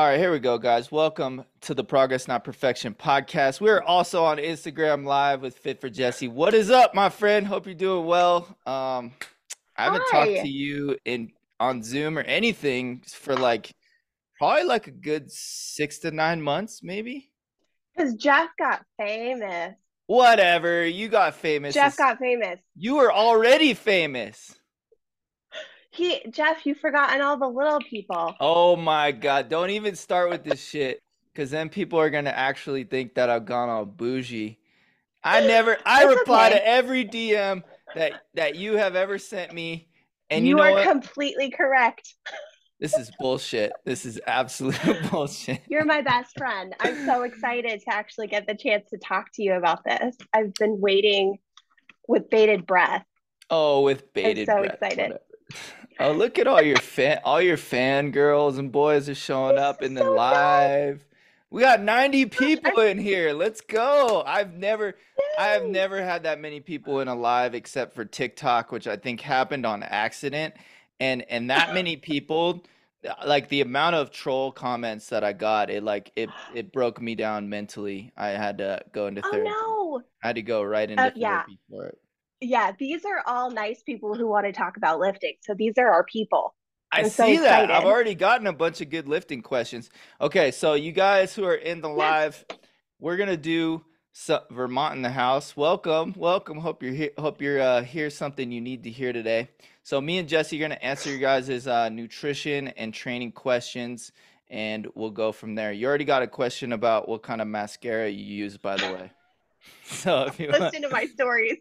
All right, here we go, guys. Welcome to the Progress Not Perfection podcast. We're also on Instagram Live with Fit for Jesse. What is up, my friend? Hope you're doing well. Um, I haven't Hi. talked to you in on Zoom or anything for like probably like a good six to nine months, maybe. Because Jeff got famous. Whatever. You got famous. Jeff got famous. you were already famous. He Jeff, you've forgotten all the little people. Oh my God. Don't even start with this shit. Cause then people are gonna actually think that I've gone all bougie. I never I reply okay. to every DM that that you have ever sent me. And you, you know are what? completely correct. this is bullshit. This is absolute bullshit. You're my best friend. I'm so excited to actually get the chance to talk to you about this. I've been waiting with bated breath. Oh, with bated breath. so breath. excited. Oh, look at all your fan all your fan girls and boys are showing This up in the so live. We got 90 people in here. Let's go. I've never I have never had that many people in a live except for TikTok, which I think happened on accident. And and that many people, like the amount of troll comments that I got, it like it it broke me down mentally. I had to go into therapy. Oh no. I had to go right into Uh, yeah. therapy for it. Yeah, these are all nice people who want to talk about lifting. So these are our people. I I'm so see that. I've already gotten a bunch of good lifting questions. Okay, so you guys who are in the live, we're gonna do so, Vermont in the house. Welcome, welcome. Hope you're here. Hope you're uh, something you need to hear today. So me and Jesse are gonna answer your guys' uh, nutrition and training questions, and we'll go from there. You already got a question about what kind of mascara you use, by the way. So if you want. Listen to my stories.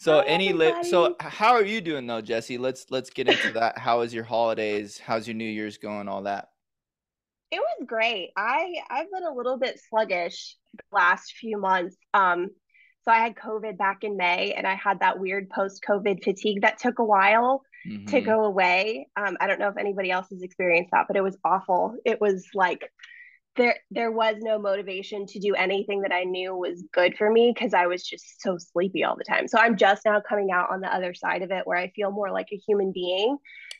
So any li so how are you doing though, Jesse? Let's let's get into that. How is your holidays? How's your New Year's going? All that. It was great. I I've been a little bit sluggish the last few months. Um, so I had COVID back in May, and I had that weird post-COVID fatigue that took a while to hmm go away. Um, I don't know if anybody else has experienced that, but it was awful. It was like there there was no motivation to do anything that I knew was good for me because I was just so sleepy all the time. So I'm just now coming out on the other side of it where I feel more like a human being.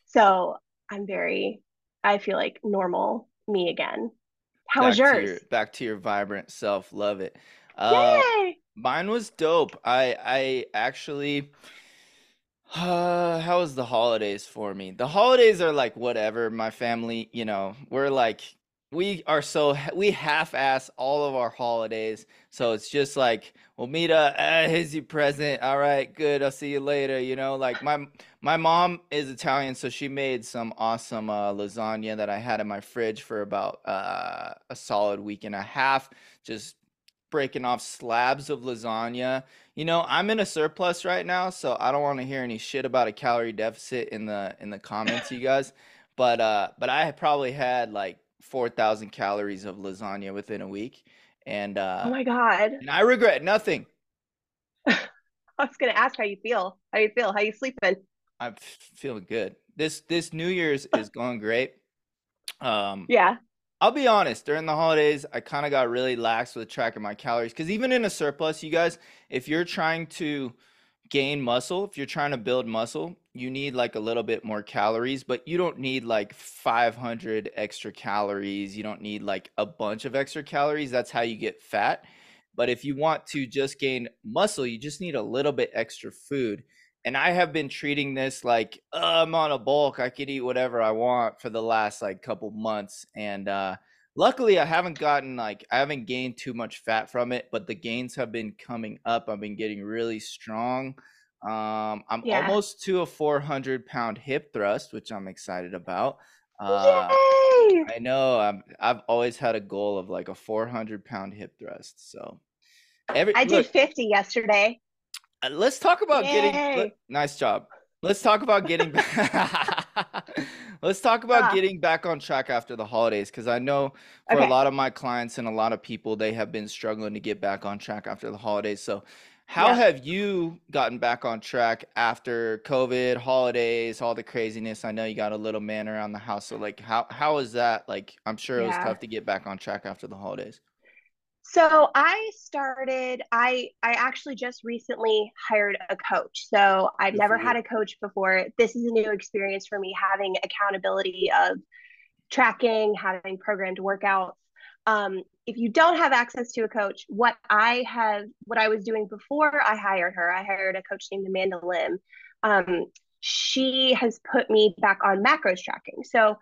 So I'm very I feel like normal me again. How was Back to yours? your back to your vibrant self. Love it. Uh, Yay! mine was dope. I I actually uh, how was the holidays for me? The holidays are like whatever. My family, you know, we're like we are so we half-ass all of our holidays. So it's just like we'll meet. Uh, here's your present. All right, good. I'll see you later. You know, like my my mom is Italian, so she made some awesome uh, lasagna that I had in my fridge for about uh, a solid week and a half. Just breaking off slabs of lasagna. You know, I'm in a surplus right now, so I don't want to hear any shit about a calorie deficit in the in the comments, you guys. But uh, but I probably had like 4,000 calories of lasagna within a week, and uh, Oh my God. and I regret nothing. I was gonna ask how you feel. How you feel? How you sleeping? I'm feeling good. This this New Year's is going great. Um, Yeah. I'll be honest, during the holidays, I kind of got really lax with tracking my calories because even in a surplus, you guys, if you're trying to gain muscle, if you're trying to build muscle, you need like a little bit more calories, but you don't need like 500 extra calories. You don't need like a bunch of extra calories. That's how you get fat. But if you want to just gain muscle, you just need a little bit extra food. And I have been treating this like "Uh, I'm on a bulk. I could eat whatever I want for the last like couple months. And uh, luckily, I haven't gotten like I haven't gained too much fat from it, but the gains have been coming up. I've been getting really strong. Um, I'm Yeah. almost to a 400 pound hip thrust, which I'm excited about. Uh, Yay! I know I'm, I've always had a goal of like a 400 pound hip thrust. So every I did 50 yesterday. uh, let's talk about getting. let- nice job. Let's talk about getting. let's talk about Ah, getting back on track after the holidays because I know for a lot of my clients and a lot of people they have been struggling to get back on track after the holidays. So, how Yeah. have you gotten back on track after COVID, holidays, all the craziness? I know you got a little man around the house. So, like, how how is that? Like, I'm sure it was Yeah. tough to get back on track after the holidays. So I started I I actually just recently hired a coach. So I've Good never had a coach before. This is a new experience for me having accountability of tracking, having programmed workouts. Um, if you don't have access to a coach, what I have, what I was doing before I hired her, I hired a coach named Amanda Lim. Um, she has put me back on macros tracking. So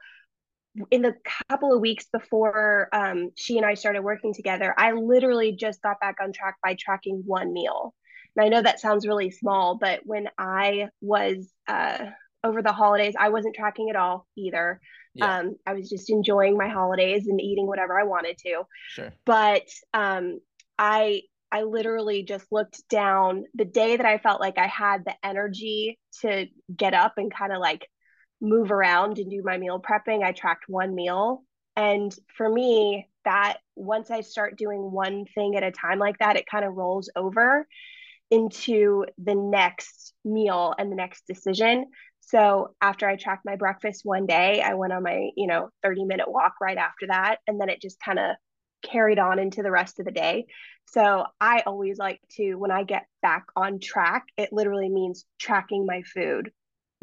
in the couple of weeks before um, she and I started working together, I literally just got back on track by tracking one meal. And I know that sounds really small, but when I was uh, over the holidays, I wasn't tracking at all either. Yeah, Um, I was just enjoying my holidays and eating whatever I wanted to. sure. But um, I I literally just looked down the day that I felt like I had the energy to get up and kind of like move around and do my meal prepping. I tracked one meal. And for me, that once I start doing one thing at a time like that, it kind of rolls over into the next meal and the next decision. So after I tracked my breakfast one day, I went on my, you know, 30 minute walk right after that. And then it just kind of carried on into the rest of the day. So I always like to, when I get back on track, it literally means tracking my food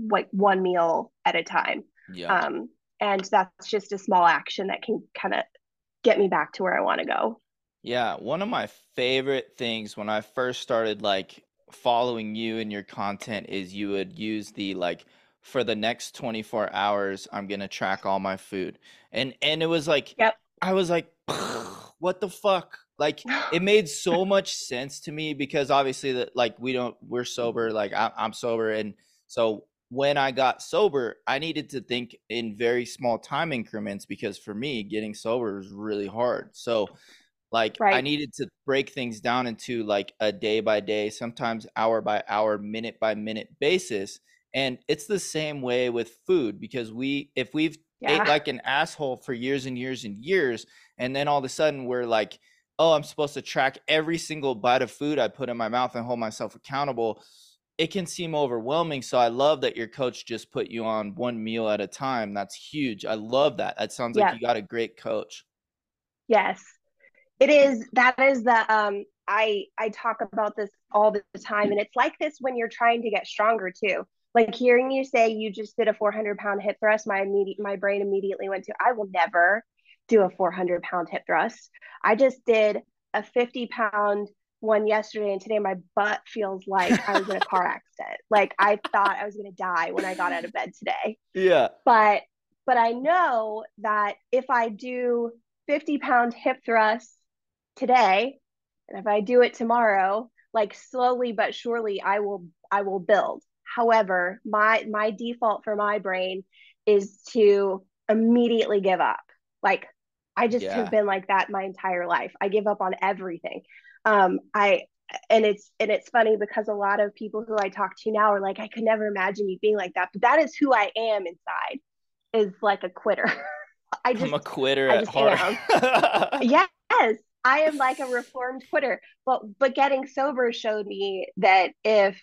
like one meal at a time. Yeah. Um, and that's just a small action that can kind of get me back to where I want to go. Yeah, one of my favorite things when I first started like following you and your content is you would use the like for the next 24 hours I'm gonna track all my food. And and it was like Yep. I was like what the fuck? Like it made so much sense to me because obviously that like we don't we're sober like I, I'm sober and so when I got sober I needed to think in very small time increments because for me getting sober was really hard. So like I needed to break things down into like a day by day, sometimes hour by hour, minute by minute basis. And it's the same way with food because we if we've ate like an asshole for years and years and years and then all of a sudden we're like, "Oh, I'm supposed to track every single bite of food I put in my mouth and hold myself accountable." It can seem overwhelming, so I love that your coach just put you on one meal at a time. That's huge. I love that. That sounds like Yeah. you got a great coach. Yes. It is that is the um I I talk about this all the time and it's like this when you're trying to get stronger too. Like hearing you say you just did a 400 pound hip thrust, my immediate my brain immediately went to I will never do a 400 pound hip thrust. I just did a 50 pound one yesterday and today my butt feels like I was in a car accident. Like I thought I was going to die when I got out of bed today. Yeah. But but I know that if I do 50 pound hip thrusts today and if i do it tomorrow like slowly but surely i will i will build however my my default for my brain is to immediately give up like i just have been like that my entire life i give up on everything um i and it's and it's funny because a lot of people who i talk to now are like i could never imagine you being like that but that is who i am inside is like a quitter i I'm a quitter i at heart. Yes, I am like a reformed quitter. But but getting sober showed me that if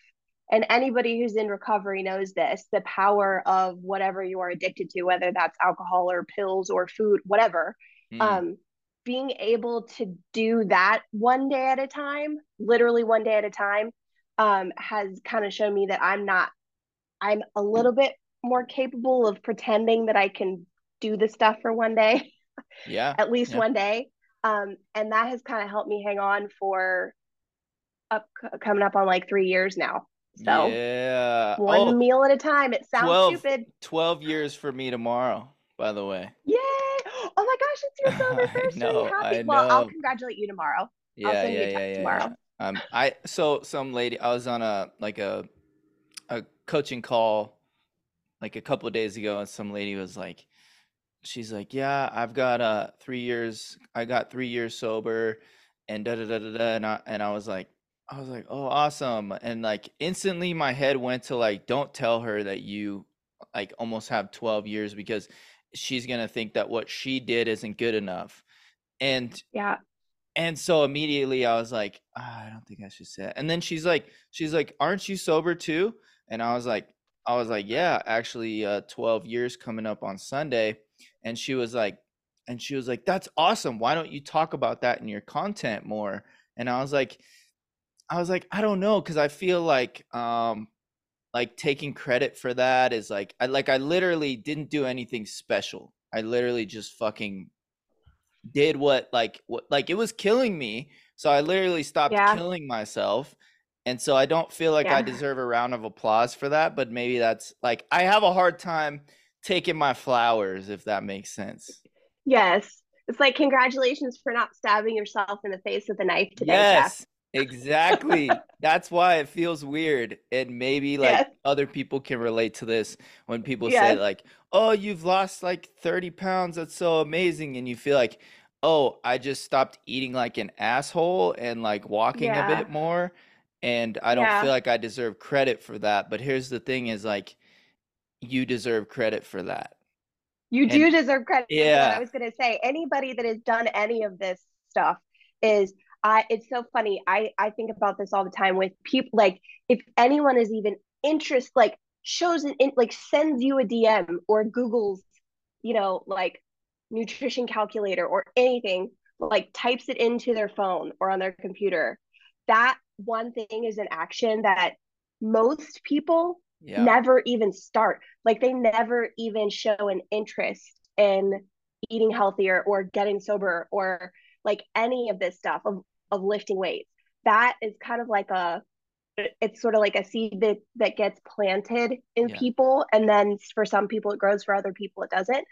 and anybody who's in recovery knows this, the power of whatever you are addicted to, whether that's alcohol or pills or food, whatever. Mm, Um, being able to do that one day at a time, literally one day at a time, um, has kind of shown me that I'm not, I'm a little bit more capable of pretending that I can do the stuff for one day yeah, at least yeah, one day. Um, and that has kind of helped me hang on for up coming up on like three years now. So yeah. one Oh, meal at a time. It sounds 12, stupid. 12 years for me tomorrow, by the way. Yay! Oh my gosh, it's your sober I anniversary. know, Happy. I Well, I'll congratulate you tomorrow. I'll Yeah, you yeah, a yeah, text yeah, yeah. tomorrow. Um, I so some lady, I was on a like a a coaching call like a couple of days ago, and some lady was like, she's like, yeah, I've got uh three years, I got three years sober, and da da da da da, and I and I was like, I was like, oh, awesome, and like instantly my head went to like, don't tell her that you like almost have 12 years because she's gonna think that what she did isn't good enough, and Yeah. and so immediately I was like, "Ah, I don't think I should say it. And then she's like, she's like, aren't you sober too? And I was like, I was like, yeah, actually, uh, 12 years coming up on Sunday. And she was like, and she was like, "That's awesome. Why don't you talk about that in your content more?" And I was like, I was like, I don't know, because I feel like um like taking credit for that is like I like I literally didn't do anything special. I literally just fucking did what like what like it was killing me. So I literally stopped Yeah. killing myself. And so I don't feel like I deserve a round of applause for that, but maybe that's like I have a hard time taking my flowers if that makes sense. Yes. It's like congratulations for not stabbing yourself in the face with a knife today, Jeff. Yes, exactly. That's why it feels weird. And maybe like Yes. other people can relate to this when people say like, "Oh, you've lost like 30 pounds. That's so amazing." And you feel like, "Oh, I just stopped eating like an asshole and like walking a bit more." And I don't Yeah. feel like I deserve credit for that. But here's the thing is like you deserve credit for that. You And do deserve credit yeah. I was going to say anybody that has done any of this stuff is I it's so funny. I I think about this all the time with people like if anyone is even interest like shows an in, like sends you a DM or Googles, you know, like nutrition calculator or anything, like types it into their phone or on their computer. That one thing is an action that most people Yeah. never even start. Like they never even show an interest in eating healthier or getting sober or like any of this stuff of, of lifting weights. That is kind of like a it's sort of like a seed that that gets planted in Yeah. people and then for some people it grows for other people it doesn't.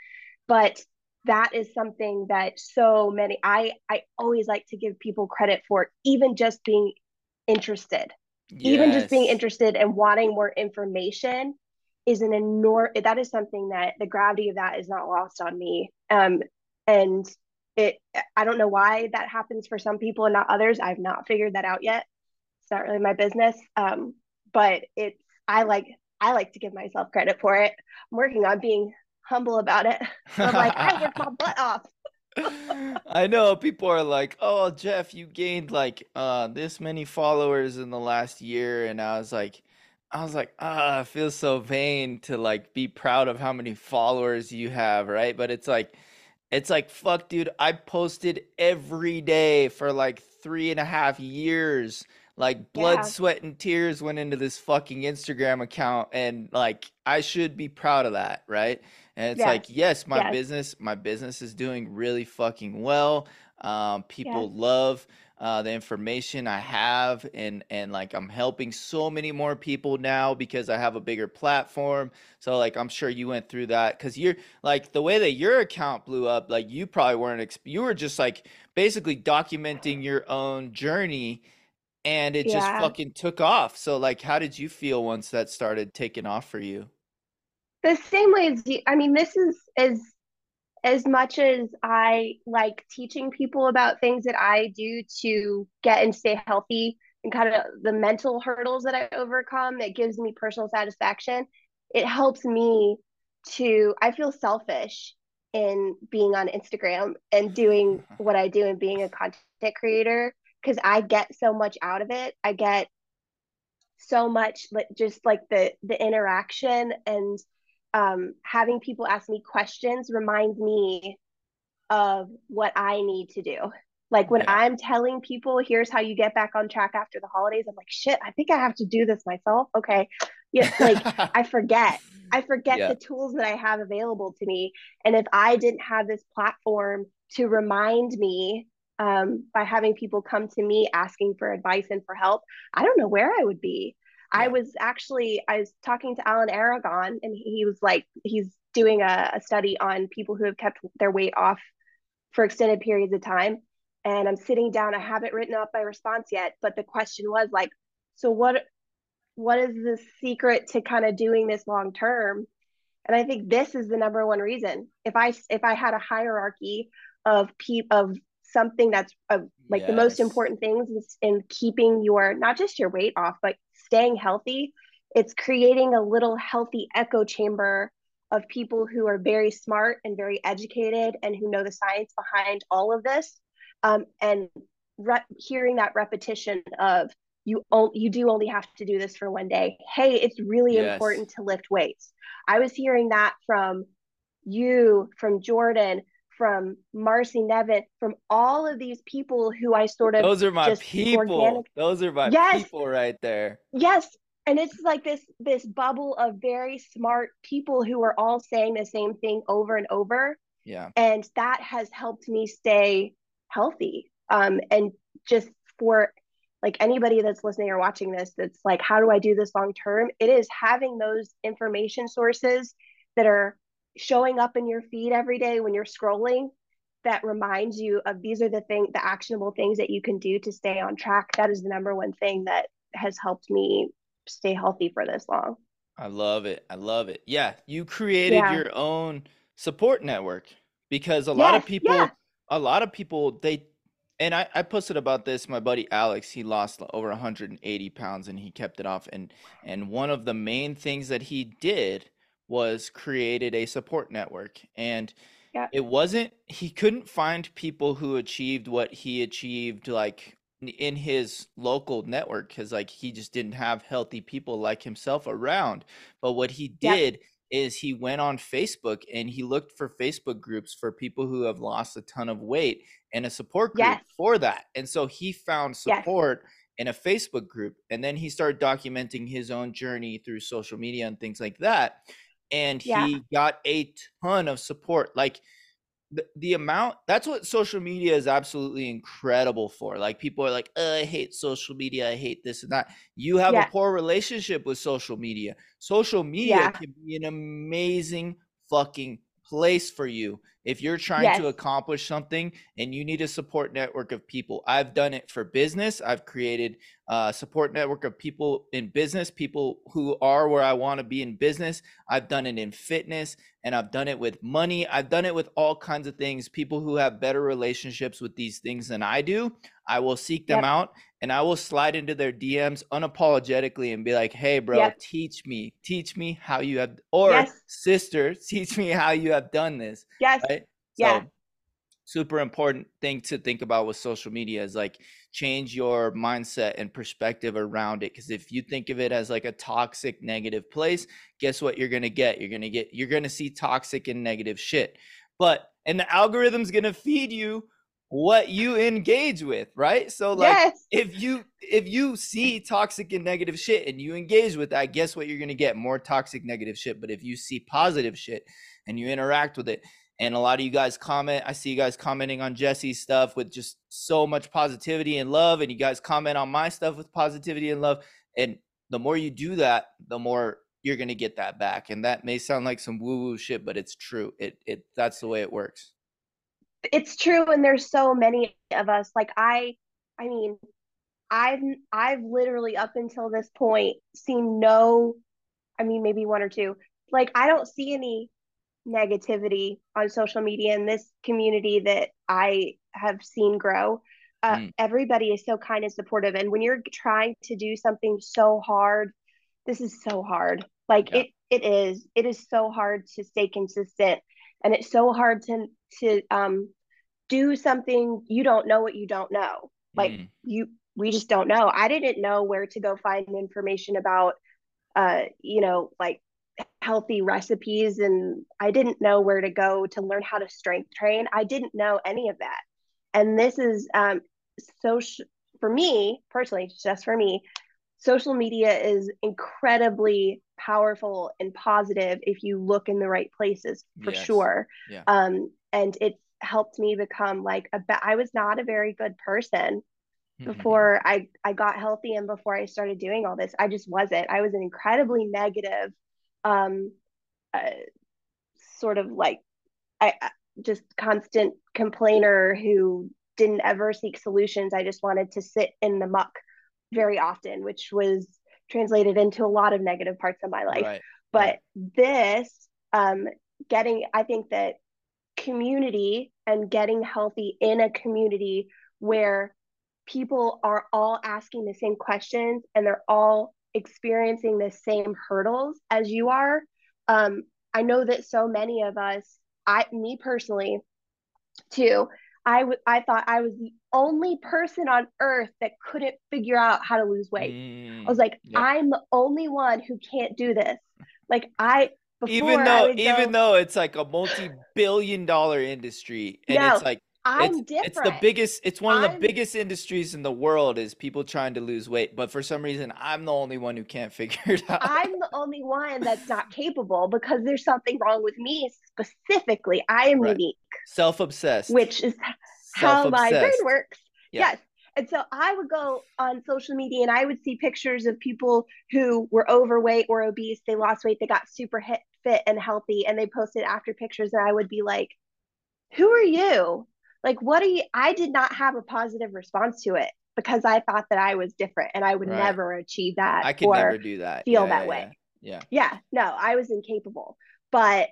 But that is something that so many I I always like to give people credit for even just being interested even just being interested and wanting more information is an enormous that is something that the gravity of that is not lost on me um and it i don't know why that happens for some people and not others. I've not figured that out yet. It's not really my business. Um but it's i like i like to give myself credit for it. I'm working on being humble about it. I'm like i worked my butt off. I know people are like, "Oh, Jeff, you gained like uh this many followers in the last year." And I was like I was like, "Ah, I feel so vain to like be proud of how many followers you have, right?" But it's like it's like, fuck, dude, I posted every day for like three and a half years. Like blood, yeah sweat, and tears went into this fucking Instagram account, and like I should be proud of that, right? And it's like, yes yes, my yes business, my business is doing really fucking well. Um, yes people love uh, the information I have, and and like I'm helping so many more people now because I have a bigger platform. So like I'm sure you went through that because you're like the way that your account blew up, like you probably weren't exp you were just like basically documenting your own journey and it just fucking took off. So like how did you feel once that started taking off for you? the same way as you, I mean, this is as as much as I like teaching people about things that I do to get and stay healthy and kind of the mental hurdles that I overcome, it gives me personal satisfaction. It helps me to, I feel selfish in being on Instagram and doing mm-hmm. what I do and being a content creator because I get so much out of it. I get so much like just like the the interaction and um, having people ask me questions reminds me of what I need to do. Like when Yeah. I'm telling people, here's how you get back on track after the holidays, I'm like, shit, I think I have to do this myself. Okay. Yeah, like I forget. I forget Yeah. the tools that I have available to me. And if I didn't have this platform to remind me um, by having people come to me asking for advice and for help, I don't know where I would be. I was actually I was talking to Alan Aragon, and he was like he's doing a, a study on people who have kept their weight off for extended periods of time. And I'm sitting down. I haven't written up my response yet, but the question was like, so what what is the secret to kind of doing this long term? And I think this is the number one reason. If I if I had a hierarchy of pe- of something that's uh, like the most important things is in keeping your not just your weight off, but staying healthy. It's creating a little healthy echo chamber of people who are very smart and very educated and who know the science behind all of this. Um, and re- hearing that repetition of you o- you do only have to do this for one day. Hey, it's really Yes. important to lift weights. I was hearing that from you, from Jordan, from Marcy Nevin, from all of these people who I sort of those are my people. Organic... Those are my yes. people right there. Yes. And it's like this this bubble of very smart people who are all saying the same thing over and over. Yeah. And that has helped me stay healthy. Um, and just for like anybody that's listening or watching this that's like how do i do this long term it is having those information sources that are showing up in your feed every day when you're scrolling that reminds you of these are the thing the actionable things that you can do to stay on track. That is the number one thing that has helped me stay healthy for this long. I love it. I love it. Yeah you created yeah. your own support network because a lot of people yeah. a lot of people they and I, I posted about this my buddy alex he lost over 180 pounds and he kept it off. And and one of the main things that he did was created a support network and yeah. it wasn't he couldn't find people who achieved what he achieved like in his local network because like he just didn't have healthy people like himself around but what he did yeah. is he went on facebook and he looked for facebook groups for people who have lost a ton of weight and a support group yes. for that and so he found support yes. in a facebook group and then he started documenting his own journey through social media and things like that and yeah. he got a ton of support like the, the amount that's what social media is absolutely incredible for like people are like oh, i hate social media i hate this and that you have yeah. a poor relationship with social media social media yeah. can be an amazing fucking place for you if you're trying yes. to accomplish something and you need a support network of people. I've done it for business. I've created a support network of people in business people who are where i want to be in business. I've done it in fitness and i've done it with money. I've done it with all kinds of things. People who have better relationships with these things than i do i will seek them yep. out and I will slide into their DMs unapologetically and be like, "Hey, bro, yep. teach me, teach me how you have, or yes. sister, teach me how you have done this." Yes. Right? Yeah. So, super important thing to think about with social media is like change your mindset and perspective around it because if you think of it as like a toxic negative place guess what you're going to get you're going to get you're going to see toxic and negative shit but and the algorithm's going to feed you what you engage with, right? So like yes. if you if you see toxic and negative shit and you engage with that, guess what you're gonna get? More toxic negative shit. But if you see positive shit and you interact with it, and a lot of you guys comment, I see you guys commenting on Jesse's stuff with just so much positivity and love, and you guys comment on my stuff with positivity and love. And the more you do that, the more you're gonna get that back. And that may sound like some woo-woo shit, but it's true. It it that's the way it works it's true and there's so many of us like i i mean i've i've literally up until this point seen no i mean maybe one or two like i don't see any negativity on social media in this community that i have seen grow uh, mm. everybody is so kind and supportive and when you're trying to do something so hard this is so hard like yeah. it it is it is so hard to stay consistent and it's so hard to to um do something you don't know what you don't know. Like mm. you we just don't know. I didn't know where to go find information about uh you know like healthy recipes and i didn't know where to go to learn how to strength train. I didn't know any of that. And this is um so for me personally just for me social media is incredibly powerful and positive if you look in the right places for yes. sure yeah. um and it's helped me become like a I was not a very good person mm-hmm. before I I got healthy and before I started doing all this. I just wasn't. I was an incredibly negative um uh, sort of like I, I just constant complainer who didn't ever seek solutions. I just wanted to sit in the muck very often, which was translated into a lot of negative parts of my life. Right. But right. this um getting I think that community and getting healthy in a community where people are all asking the same questions and they're all experiencing the same hurdles as you are. Um, I know that so many of us, I, me personally, too, I, w- I thought I was the only person on earth that couldn't figure out how to lose weight. Mm, I was like, yep. I'm the only one who can't do this. Like I Before, even though even go, though it's like a multi-billion dollar industry and it's like I'm it's it's the biggest it's one of the I'm biggest industries in the world is people trying to lose weight but for some reason i'm the only one who can't figure it out I'm the only one that's not capable because there's something wrong with me specifically. I am right unique, self-obsessed which is how my brain works. yeah Yes. And so I would go on social media and I would see pictures of people who were overweight or obese. They lost weight, they got super hit, fit and healthy, and they posted after pictures. And I would be like, who are you? Like, what are you? I did not have a positive response to it because I thought that I was different and I would right never achieve that i could never do that feel yeah that yeah way. yeah yeah Yeah, no, I was incapable. But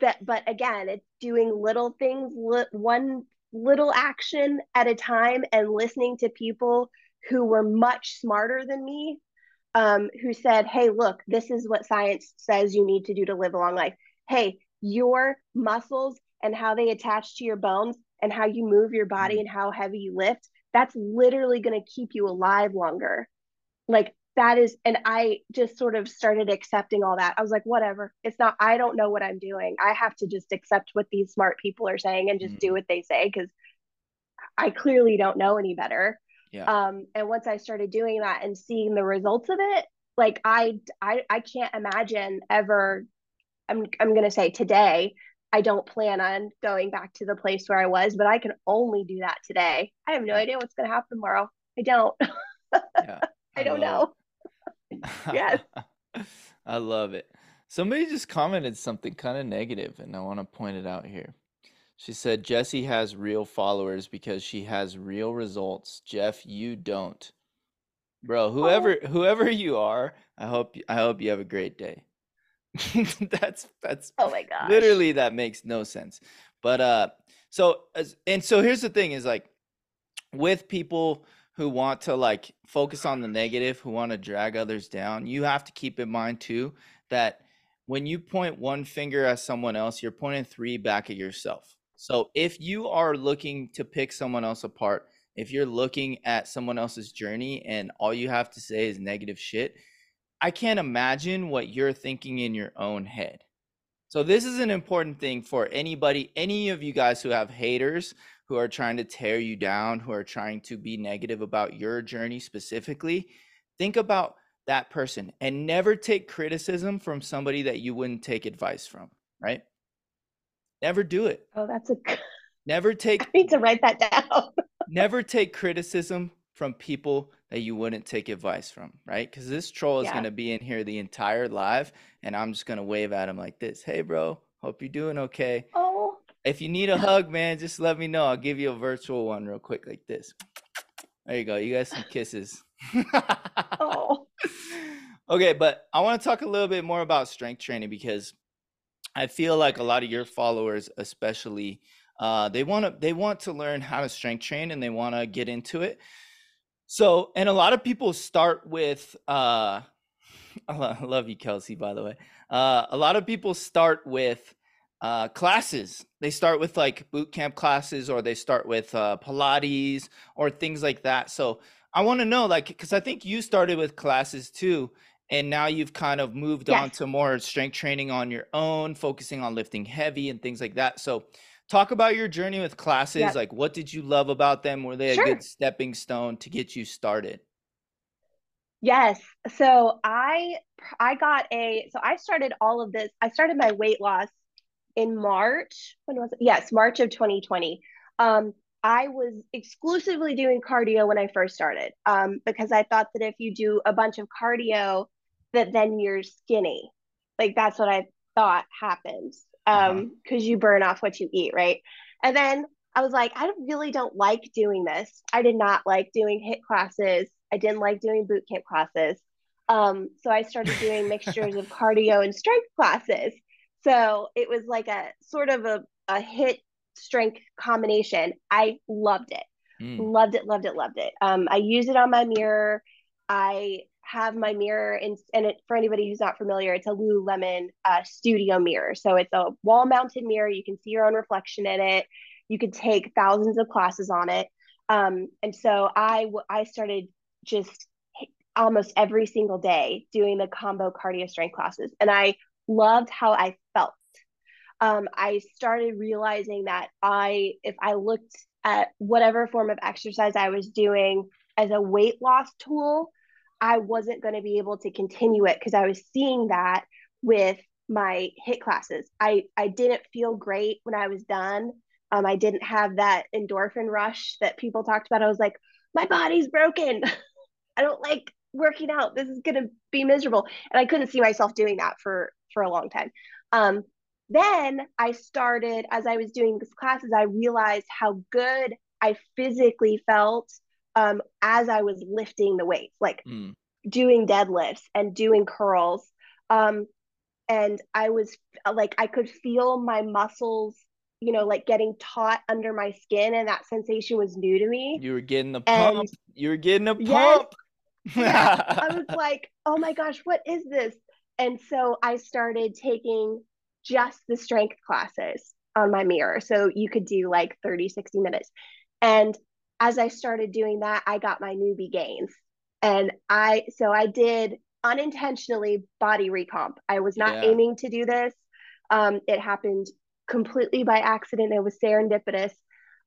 that, but again, it's doing little things, li- one little action at a time, and listening to people who were much smarter than me, um, who said, "Hey, look, this is what science says you need to do to live a long life. Hey, your muscles and how they attach to your bones and how you move your body Mhm. and how heavy you lift, that's literally going to keep you alive longer." like that is and i just sort of started accepting all that i was like whatever it's not i don't know what i'm doing i have to just accept what these smart people are saying and just do Mhm. what they say because i clearly don't know any better yeah um and once i started doing that and seeing the results of it like i i, I can't imagine ever i'm i'm going to say today i don't plan on going back to the place where i was but i can only do that today. I have no idea what's going to happen tomorrow. I don't. Yeah. I i don't know. yes. I love it. Somebody just commented something kind of negative and i want to point it out here. She said Jesse has real followers because she has real results. Jeff, you don't. Bro, oh. whoever whoever you are, I hope I hope you have a great day. that's that's oh my god literally that makes no sense. But uh so as and so here's the thing is like with people who want to like focus on the negative, who want to drag others down, you have to keep in mind too that when you point one finger at someone else, you're pointing three back at yourself. So if you are looking to pick someone else apart, if you're looking at someone else's journey and all you have to say is negative shit, I can't imagine what you're thinking in your own head. So this is an important thing for anybody, any of you guys who have haters who are trying to tear you down, who are trying to be negative about your journey specifically. Think about that person and never take criticism from somebody that you wouldn't take advice from, right? Never do it. Oh, that's a. Never take I need to write that down. never take criticism from people that you wouldn't take advice from, right? Because this troll is yeah. gonna be in here the entire live, and I'm just gonna wave at him like this. Hey, bro, hope you're doing okay. Oh. If you need a hug, man, just let me know. I'll give you a virtual one real quick, like this. There you go. You got some kisses. Oh. okay, but I want to talk a little bit more about strength training because I feel like a lot of your followers, especially, uh, they want to they want to learn how to strength train and they want to get into it. So, and a lot of people start with, uh, I love you, Kelsey, by the way. Uh, a lot of people start with uh, classes. They start with like boot camp classes or they start with uh, Pilates or things like that. So, I want to know, like, because I think you started with classes too. And now you've kind of moved on to more strength training on your own, focusing on lifting heavy and things like that. So, talk about your journey with classes. Yep. Like, what did you love about them? Were they a good stepping stone to get you started? Yes. So I I got a so I started all of this. I started my weight loss in March. When was it? Yes, March of 2020. Um, I was exclusively doing cardio when I first started, um, because I thought that if you do a bunch of cardio, that then you're skinny. Like that's what I thought happens. Uh-huh. Um, because you burn off what you eat, right? And then I was like, I really don't like doing this. I did not like doing HIIT classes. I didn't like doing boot camp classes. Um, so I started doing mixtures of cardio and strength classes. So it was like a sort of a, a HIIT strength combination. I loved it. Mm, Loved it, loved it, loved it. Um, I use it on my mirror. I have my mirror in, and it, for anybody who's not familiar, it's a Lululemon uh, studio mirror. So it's a wall mounted mirror. You can see your own reflection in it. You could take thousands of classes on it. Um, and so I I started just almost every single day doing the combo cardio strength classes. And I loved how I felt. Um, I started realizing that I, if I looked at whatever form of exercise I was doing as a weight loss tool, I wasn't going to be able to continue it because I was seeing that with my HIIT classes. I, I didn't feel great when I was done. Um, I didn't have that endorphin rush that people talked about. I was like, my body's broken. I don't like working out. This is going to be miserable. And I couldn't see myself doing that for, for a long time. Um, then I started, as I was doing these classes, I realized how good I physically felt um, as I was lifting the weights, like mm. doing deadlifts and doing curls. Um, and I was like, I could feel my muscles, you know, like getting taut under my skin, and that sensation was new to me. You were getting the pump. And you were getting a pump. Yes, yeah, I was like, oh my gosh, what is this? And so I started taking just the strength classes on my mirror. So you could do like 30, 60 minutes. And as I started doing that, I got my newbie gains. And I, so I did unintentionally body recomp. I was not yeah. aiming to do this. Um, it happened completely by accident. It was serendipitous.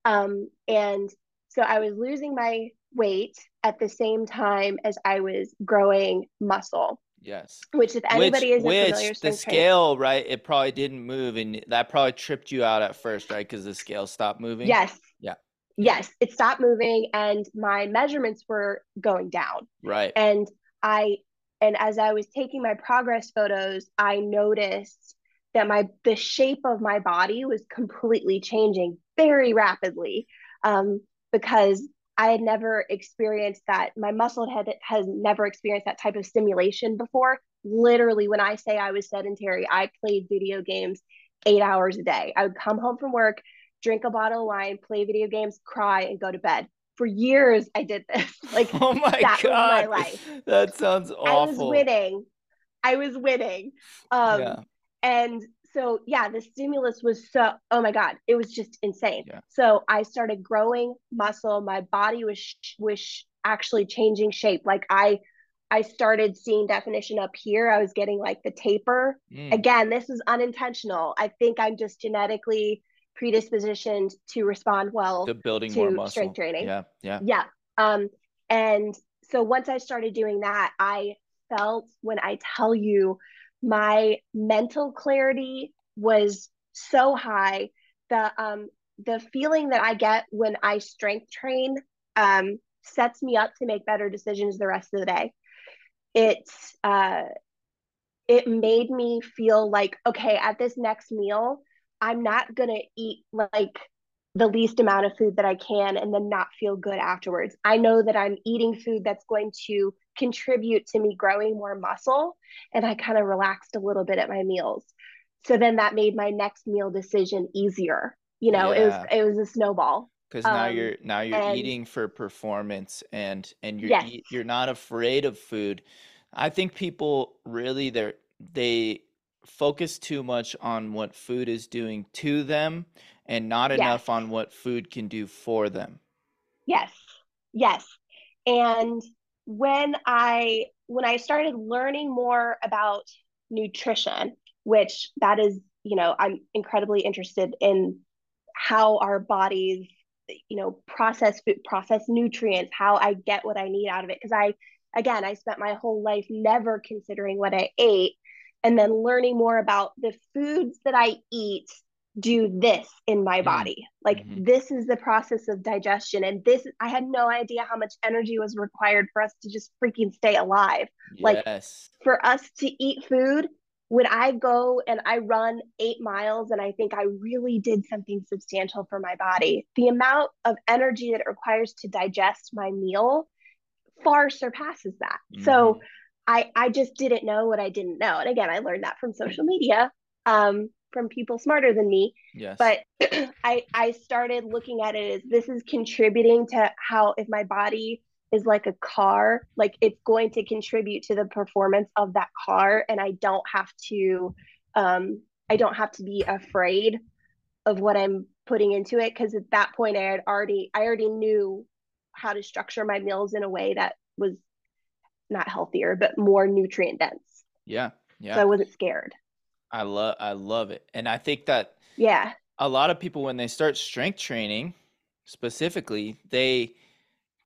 Um, and so I was losing my weight at the same time as I was growing muscle. Yes. Which, if anybody which, is which familiar, the scale, right? It probably didn't move, and that probably tripped you out at first, right? Because the scale stopped moving. Yes. Yeah. Yes, it stopped moving, and my measurements were going down. Right. And I, and as I was taking my progress photos, I noticed that my the shape of my body was completely changing very rapidly, um, because I had never experienced that. My muscle had has never experienced that type of stimulation before. Literally, when I say I was sedentary, I played video games eight hours a day. I would come home from work, drink a bottle of wine, play video games, cry, and go to bed. For years, I did this. Like, oh my that god, was my life. That sounds awful. I was winning. I was winning. Um, yeah. And so yeah the stimulus was so oh my god it was just insane yeah. so i started growing muscle my body was was actually changing shape like i i started seeing definition up here i was getting like the taper mm. again this is unintentional i think i'm just genetically predispositioned to respond well to building to more muscle strength training yeah yeah yeah um and so once i started doing that i felt when i tell you my mental clarity was so high. The um the feeling that I get when I strength train um sets me up to make better decisions the rest of the day. It's uh it made me feel like okay, at this next meal, I'm not going to eat like the least amount of food that I can and then not feel good afterwards. I know that I'm eating food that's going to contribute to me growing more muscle and I kind of relaxed a little bit at my meals. So then that made my next meal decision easier. You know, yeah. it was it was a snowball. Because now um, you're now you're and, eating for performance and and you're yes. you're not afraid of food. I think people really they're they focus too much on what food is doing to them and not yes. enough on what food can do for them. Yes. Yes. And when I when I started learning more about nutrition, which that is, you know, I'm incredibly interested in how our bodies, you know, process food, process nutrients, how I get what I need out of it. Because I, again, I spent my whole life never considering what I ate and then learning more about the foods that I eat do this in my mm-hmm. body. Like mm-hmm. this is the process of digestion. And this I had no idea how much energy was required for us to just freaking stay alive. Yes. Like for us to eat food, when I go and I run eight miles and I think I really did something substantial for my body, the amount of energy that it requires to digest my meal far surpasses that. Mm-hmm. So I I just didn't know what I didn't know. And again, I learned that from social media. Um, from people smarter than me. Yes. But I I started looking at it as this is contributing to how if my body is like a car, like it's going to contribute to the performance of that car and I don't have to um I don't have to be afraid of what I'm putting into it because at that point I had already I already knew how to structure my meals in a way that was not healthier but more nutrient dense. Yeah. Yeah. So I wasn't scared. I love I love it. And I think that Yeah. a lot of people when they start strength training specifically, they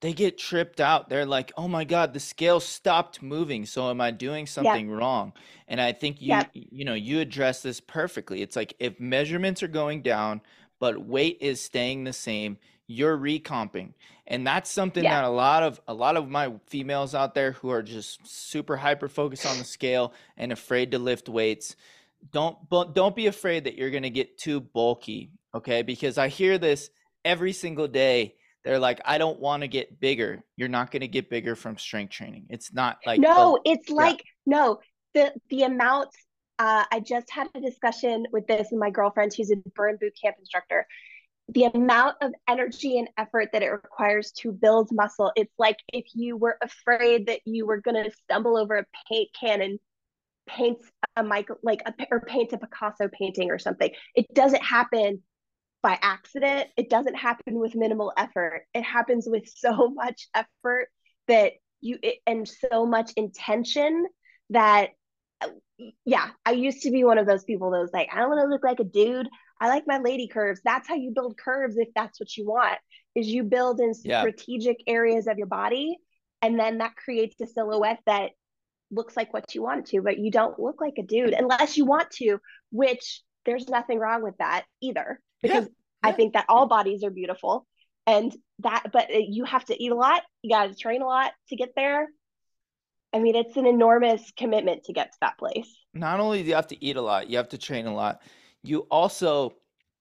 they get tripped out. They're like, "Oh my God, the scale stopped moving. So am I doing Yep. something wrong?" And I think you Yep. you know, you address this perfectly. It's like if measurements are going down, but weight is staying the same, you're recomping. And that's something Yeah. that a lot of a lot of my females out there who are just super hyper focused on the scale and afraid to lift weights, don't but don't be afraid that you're going to get too bulky, okay? Because I hear this every single day they're like, I don't want to get bigger. You're not going to get bigger from strength training. It's not like, No, it's yeah, like no, the the amount uh, I just had a discussion with this with my girlfriend who's a burn boot camp instructor. The amount of energy and effort that it requires to build muscle, it's like if you were afraid that you were going to stumble over a paint can and paint a Michael like a or paint a Picasso painting or something. It doesn't happen by accident. It doesn't happen with minimal effort. It happens with so much effort that you it, and so much intention that yeah, I used to be one of those people that was like, I don't want to look like a dude. I like my lady curves. That's how you build curves if that's what you want. Is you build in yeah, strategic areas of your body and then that creates a silhouette that looks like what you want to, but you don't look like a dude unless you want to, which there's nothing wrong with that either yeah, because I think that all bodies are beautiful and that but uh, you have to eat a lot, you got to train a lot to get there. I mean, it's an enormous commitment to get to that place. Not only do you have to eat a lot, you have to train a lot. You also,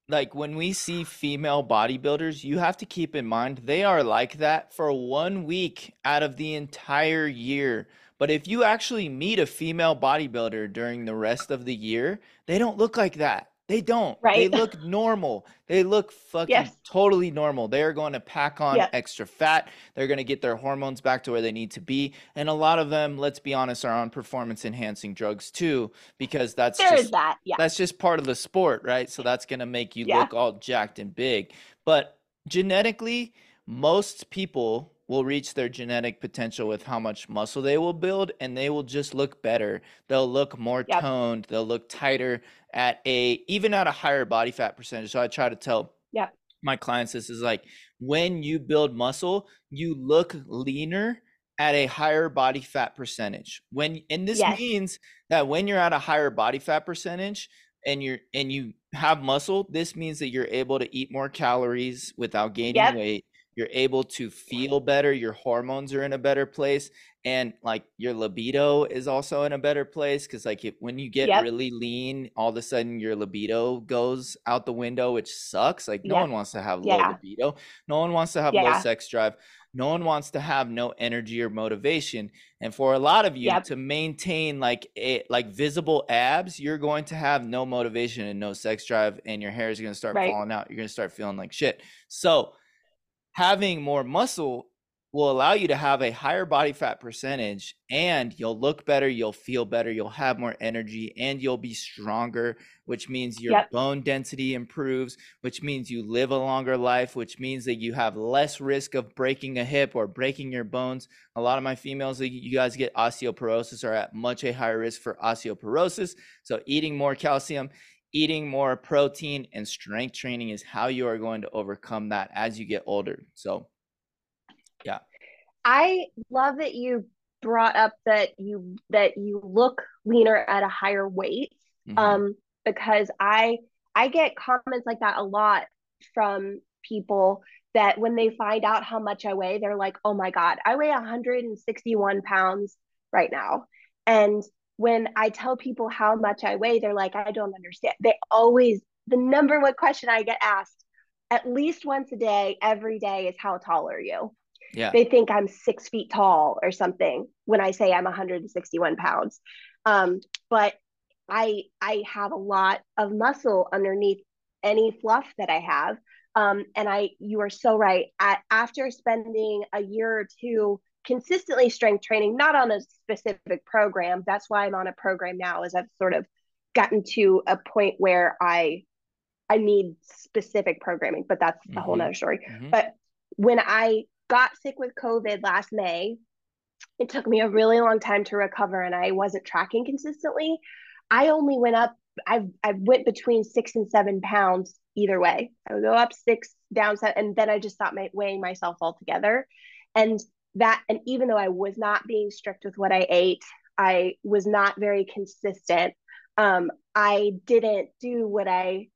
like when we see female bodybuilders, you have to keep in mind they are like that for one week out of the entire year. But if you actually meet a female bodybuilder during the rest of the year, they don't look like that. They don't. Right. They look normal. They look fucking yes. totally normal. They are going to pack on Yep. extra fat. They're going to get their hormones back to where they need to be. And a lot of them, let's be honest, are on performance enhancing drugs too, because that's There is just that. Yeah. that's just part of the sport, right? So that's going to make you Yeah. look all jacked and big. But genetically, most people will reach their genetic potential with how much muscle they will build and they will just look better. They'll look more Yep. toned, they'll look tighter at a even at a higher body fat percentage. So I try to tell Yep. my clients this is like when you build muscle, you look leaner at a higher body fat percentage. When and this Yes. means that when you're at a higher body fat percentage and you're and you have muscle, this means that you're able to eat more calories without gaining Yep. weight. You're able to feel better, your hormones are in a better place and like your libido is also in a better place cuz like if, when you get Yep. really lean, all of a sudden your libido goes out the window, which sucks. Like no Yep. one wants to have low Yeah. libido. No one wants to have low sex drive. No one wants to have no energy or motivation. And for a lot of you Yep. to maintain like a like visible abs, you're going to have no motivation and no sex drive and your hair is going to start Right. falling out. You're going to start feeling like shit. So, having more muscle will allow you to have a higher body fat percentage and you'll look better, you'll feel better, you'll have more energy and you'll be stronger, which means your Yep. bone density improves, which means you live a longer life, which means that you have less risk of breaking a hip or breaking your bones. A lot of my females that you guys get osteoporosis are at much a higher risk for osteoporosis. So eating more calcium, eating more protein and strength training is how you are going to overcome that as you get older. So, yeah. I love that you brought up that you that you look leaner at a higher weight. Mhm. Um, because I I get comments like that a lot from people that when they find out how much I weigh, they're like, "Oh my God, I weigh 161 pounds right now." And when I tell people how much I weigh, they're like, "I don't understand." They always the number one question I get asked at least once a day, every day, is how tall are you? Yeah. they think I'm six feet tall or something when I say I'm 161 pounds. Um, but I I have a lot of muscle underneath any fluff that I have. Um, and I you are so right. At, after spending a year or two consistently strength training, not on a specific program, that's why I'm on a program now, is I've sort of gotten to a point where I I need specific programming, but that's a whole Mhm. nother story. Mhm. But when I got sick with COVID last May, it took me a really long time to recover and I wasn't tracking consistently. I only went up I've I went between six and seven pounds either way. I would go up six, down seven, and then I just stopped my, weighing myself altogether. And that, and even though I was not being strict with what I ate, I was not very consistent. Um, I didn't do what I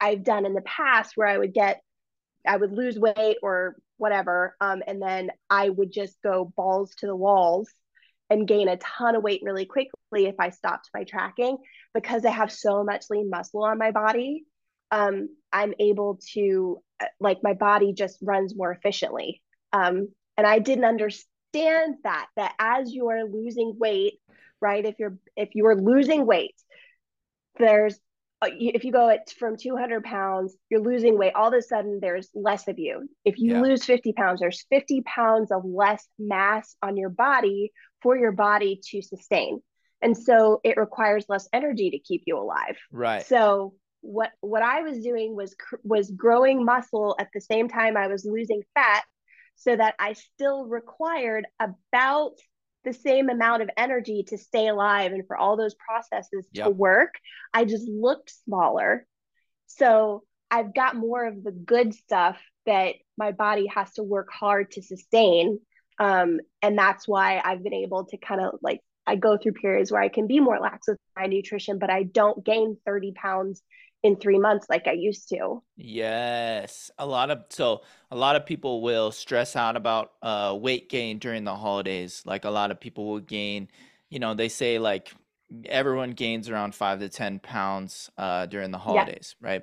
I've done in the past where I would get I would lose weight or whatever. Um, and then I would just go balls to the walls and gain a ton of weight really quickly if I stopped my tracking because I have so much lean muscle on my body. Um, I'm able to like my body just runs more efficiently. Um, and I didn't understand that that as you are losing weight, right? If you're if you are losing weight, there's uh, if you go at from 200 pounds, you're losing weight. All of a sudden, there's less of you. If you yeah. lose 50 pounds, there's 50 pounds of less mass on your body for your body to sustain. And so it requires less energy to keep you alive. Right. So what what I was doing was was growing muscle at the same time I was losing fat so that I still required about the same amount of energy to stay alive and for all those processes yep. to work. I just looked smaller. So I've got more of the good stuff that my body has to work hard to sustain. Um, and that's why I've been able to kind of like, I go through periods where I can be more lax with my nutrition, but I don't gain 30 pounds in three months like I used to. Yes. A lot of so a lot of people will stress out about uh weight gain during the holidays. Like a lot of people will gain, you know, they say like everyone gains around five to ten pounds uh during the holidays, yeah. right?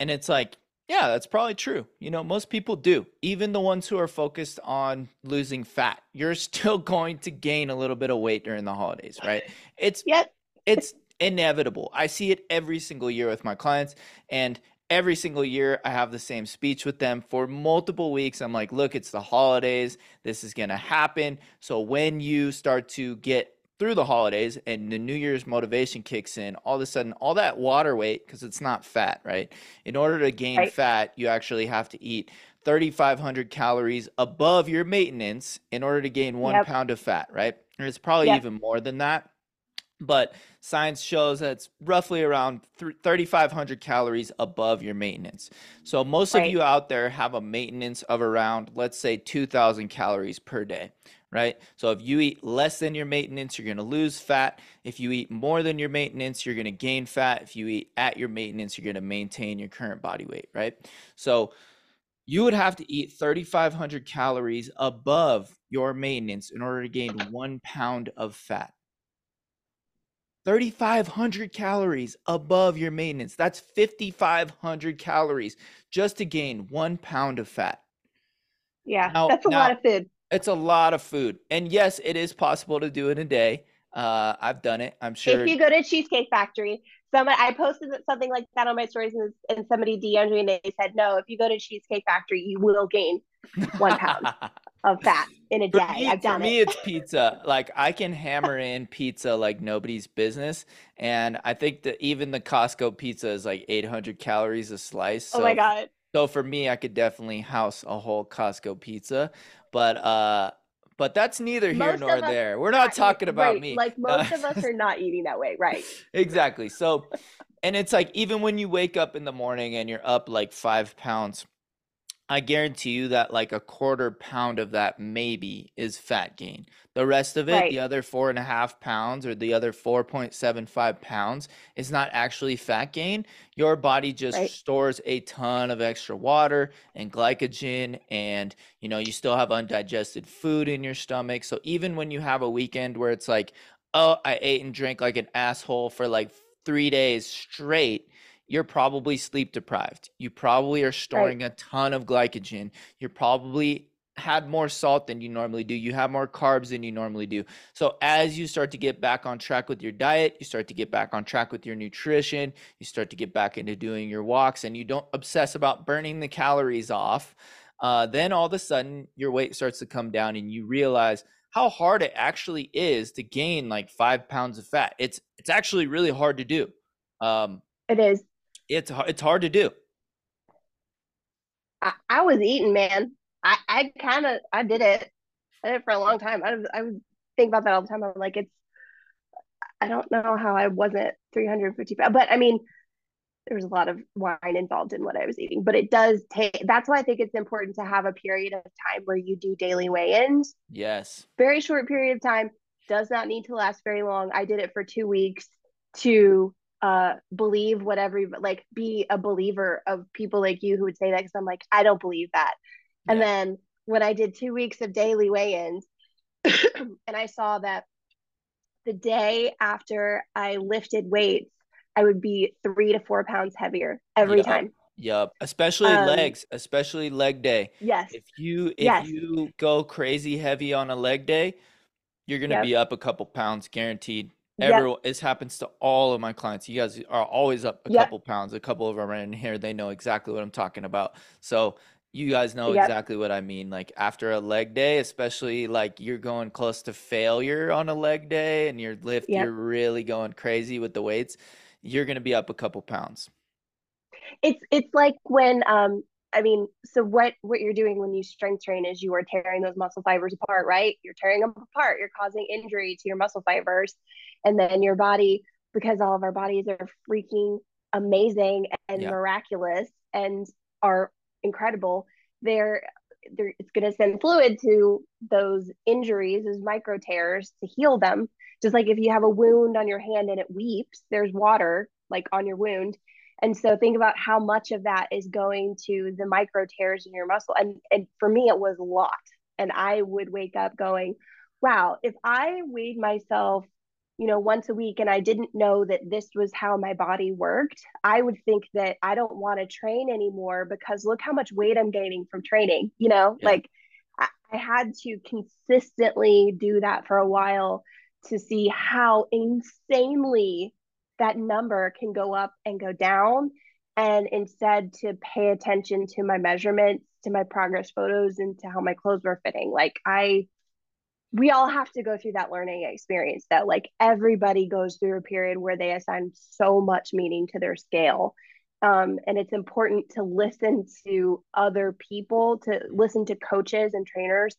And it's like, yeah, that's probably true. You know, most people do. Even the ones who are focused on losing fat, you're still going to gain a little bit of weight during the holidays, right? It's yep. it's inevitable. I see it every single year with my clients and every single year I have the same speech with them for multiple weeks. I'm like, look, it's the holidays. This is going to happen. So when you start to get through the holidays and the New Year's motivation kicks in, all of a sudden, all that water weight, because it's not fat, right? In order to gain right. fat, you actually have to eat 3,500 calories above your maintenance in order to gain one yep. pound of fat, right? And it's probably yep. even more than that but science shows that it's roughly around 3500 calories above your maintenance. So most right. of you out there have a maintenance of around let's say 2000 calories per day right? So if you eat less than your maintenance you're going to lose fat. If you eat more than your maintenance you're going to gain fat. If you eat at your maintenance you're going to maintain your current body weight right? So you would have to eat 3500 calories above your maintenance in order to gain one pound of fat 3,500 calories above your maintenance. That's 5,500 calories just to gain one pound of fat. Yeah, now, that's a now, lot of food. It's a lot of food. And yes, it is possible to do it in a day. Uh, I've done it. I'm sure. If you go to Cheesecake Factory, somebody I posted something like that on my stories, and, and somebody DM'd me and they said, "No, if you go to Cheesecake Factory, you will gain one pound." of fat in a day. Me, I've done for me, it's pizza. Like I can hammer in pizza like nobody's business, and I think that even the Costco pizza is like 800 calories a slice. So, oh my god! So for me, I could definitely house a whole Costco pizza, but uh, but that's neither here most nor there. We're not talking about right. me. Like most of us are not eating that way, right? exactly. So, and it's like even when you wake up in the morning and you're up like five pounds I guarantee you that like a quarter pound of that maybe is fat gain. The rest of it, right. the other four and a half pounds or the other 4.75 pounds, is not actually fat gain. Your body just right. stores a ton of extra water and glycogen, and you know, you still have undigested food in your stomach. So even when you have a weekend where it's like, oh, I ate and drank like an asshole for like three days straight you're probably sleep deprived. You probably are storing right. a ton of glycogen. You're probably had more salt than you normally do. You have more carbs than you normally do. So as you start to get back on track with your diet, you start to get back on track with your nutrition, you start to get back into doing your walks and you don't obsess about burning the calories off, uh, then all of a sudden your weight starts to come down and you realize how hard it actually is to gain like five pounds of fat. It's it's actually really hard to do. Um, it is it's it's hard to do. I, I was eating, man. I, I kind of I did it. I did it for a long time. I I would think about that all the time. I'm like, it's. I don't know how I wasn't 350 pounds. But I mean, there was a lot of wine involved in what I was eating, but it does take that's why I think it's important to have a period of time where you do daily weigh-ins. Yes. Very short period of time, does not need to last very long. I did it for 2 weeks to uh believe whatever like be a believer of people like you who would say that because I'm like, I don't believe that. Yeah. And then when I did 2 weeks of daily weigh-ins and I saw that the day after I lifted weights I would be three to four pounds heavier every yep. time. Yep. Especially um, legs, especially leg day. Yes. If you if yes. you go crazy heavy on a leg day, you're gonna yep. be up a couple pounds guaranteed. Everyone, this happens to all of my clients. You guys are always up a couple pounds. A couple of them are in here, they know exactly what I'm talking about. So you guys know yep. exactly what I mean. Like after a leg day, especially like you're going close to failure on a leg day and your lift, yep. you're really going crazy with the weights you're going to be up a couple pounds. It's it's like when um I mean, so what what you're doing when you strength train is you are tearing those muscle fibers apart, right? You're tearing them apart. You're causing injury to your muscle fibers, and then your body, because all of our bodies are freaking amazing and yeah. miraculous and are incredible. They're they're it's going to send fluid to those injuries, those micro tears, to heal them just like if you have a wound on your hand and it weeps, there's water like on your wound. And so think about how much of that is going to the micro tears in your muscle. And and for me it was a lot. And I would wake up going, wow, if I weighed myself, you know, once a week and I didn't know that this was how my body worked, I would think that I don't want to train anymore because look how much weight I'm gaining from training, you know? Yeah. Like I, I had to consistently do that for a while to see how insanely that number can go up and go down and instead to pay attention to my measurements to my progress photos and to how my clothes were fitting like i we all have to go through that learning experience though like everybody goes through a period where they assign so much meaning to their scale um, and it's important to listen to other people to listen to coaches and trainers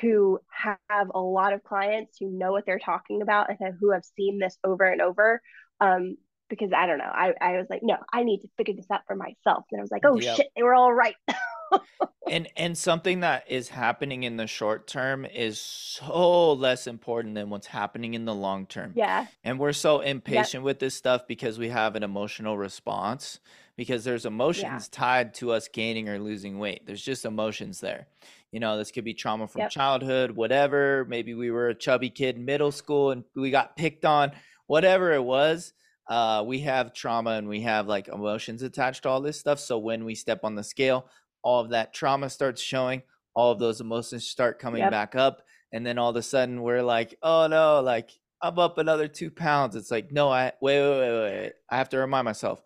who have a lot of clients who know what they're talking about and who have seen this over and over. Um, because I don't know, I, I was like, no, I need to figure this out for myself. And I was like, oh yep. shit, they were all right. and and something that is happening in the short term is so less important than what's happening in the long term. Yeah. And we're so impatient yep. with this stuff because we have an emotional response because there's emotions yeah. tied to us gaining or losing weight. There's just emotions there. You know, this could be trauma from yep. childhood, whatever. Maybe we were a chubby kid in middle school and we got picked on, whatever it was. Uh, we have trauma and we have like emotions attached to all this stuff. So when we step on the scale, all of that trauma starts showing, all of those emotions start coming yep. back up. And then all of a sudden we're like, oh no, like I'm up another two pounds. It's like, no, I wait, wait, wait, wait. I have to remind myself.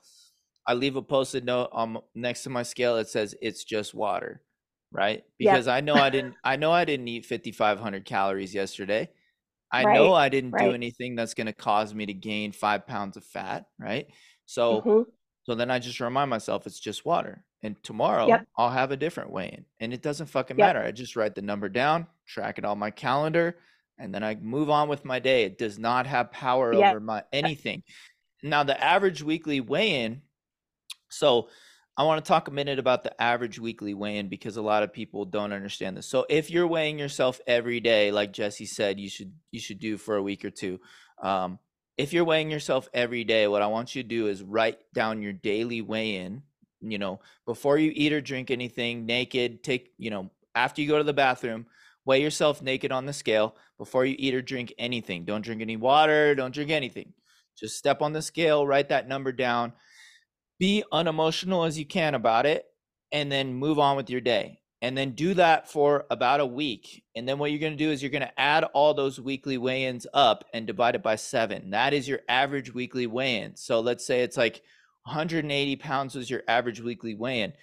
I leave a post-it note on next to my scale. It says it's just water right? Because I know I didn't I know I didn't eat 5500 calories yesterday. I right, know I didn't right. do anything that's going to cause me to gain 5 pounds of fat, right? So mm-hmm. so then I just remind myself it's just water. And tomorrow yep. I'll have a different weigh in. And it doesn't fucking yep. matter. I just write the number down, track it on my calendar, and then I move on with my day. It does not have power yep. over my anything. Now the average weekly weigh in so I want to talk a minute about the average weekly weigh in because a lot of people don't understand this. So if you're weighing yourself every day, like Jesse said, you should you should do for a week or two. Um, if you're weighing yourself every day, what I want you to do is write down your daily weigh in. You know, before you eat or drink anything, naked. Take you know after you go to the bathroom, weigh yourself naked on the scale before you eat or drink anything. Don't drink any water. Don't drink anything. Just step on the scale, write that number down be unemotional as you can about it and then move on with your day. And then do that for about a week. And then what you're going to do is you're going to add all those weekly weigh-ins up and divide it by seven. That is your average weekly weigh-in. So let's say it's like 180 pounds was your average weekly weigh-in.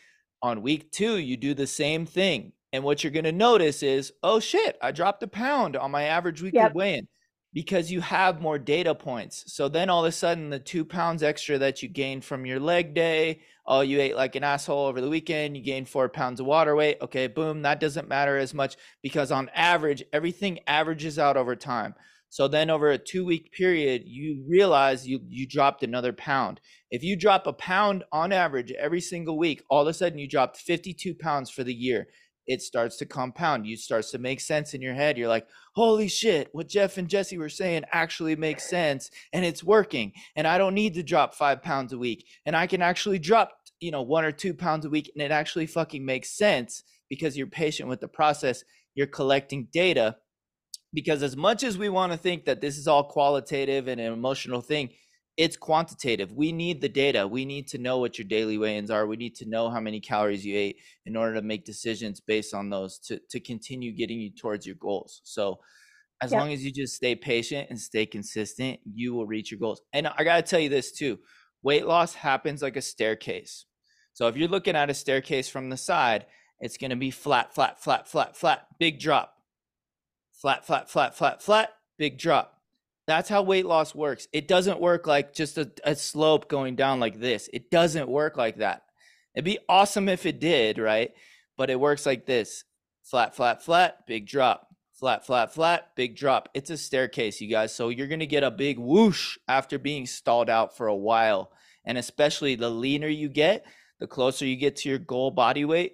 On week two you do the same thing. And what you're going to notice is oh shit i dropped a pound on my average weekly yep. weigh-in because you have more data points. So then all of a sudden, the two pounds extra that you gained from your leg day, oh, you ate like an asshole over the weekend, you gained four pounds of water weight. Okay, boom, that doesn't matter as much because on average, everything averages out over time. So then over a two week period, you realize you you dropped another pound. If you drop a pound on average every single week, all of a sudden you dropped 52 pounds for the year. It starts to compound. You starts to make sense in your head. You're like, holy shit, what Jeff and Jesse were saying actually makes sense and it's working. And I don't need to drop five pounds a week. And I can actually drop, you know, one or two pounds a week and it actually fucking makes sense because you're patient with the process. You're collecting data because as much as we want to think that this is all qualitative and an emotional thing it's quantitative. We need the data. We need to know what your daily weigh-ins are. We need to know how many calories you ate in order to make decisions based on those to, to continue getting you towards your goals. So as long as you just stay patient and stay consistent you will reach your goals. And i got to tell you this too weight loss happens like a staircase. So if you're looking at a staircase from the side it's going to be flat flat flat flat flat big drop. Flat, flat, flat, flat, flat, big drop. That's how weight loss works. It doesn't work like just a, a slope going down like this. It doesn't work like that. It'd be awesome if it did, right? But it works like this flat, flat, flat, big drop. Flat, flat, flat, big drop. It's a staircase, you guys. So you're going to get a big whoosh after being stalled out for a while. And especially the leaner you get, the closer you get to your goal body weight,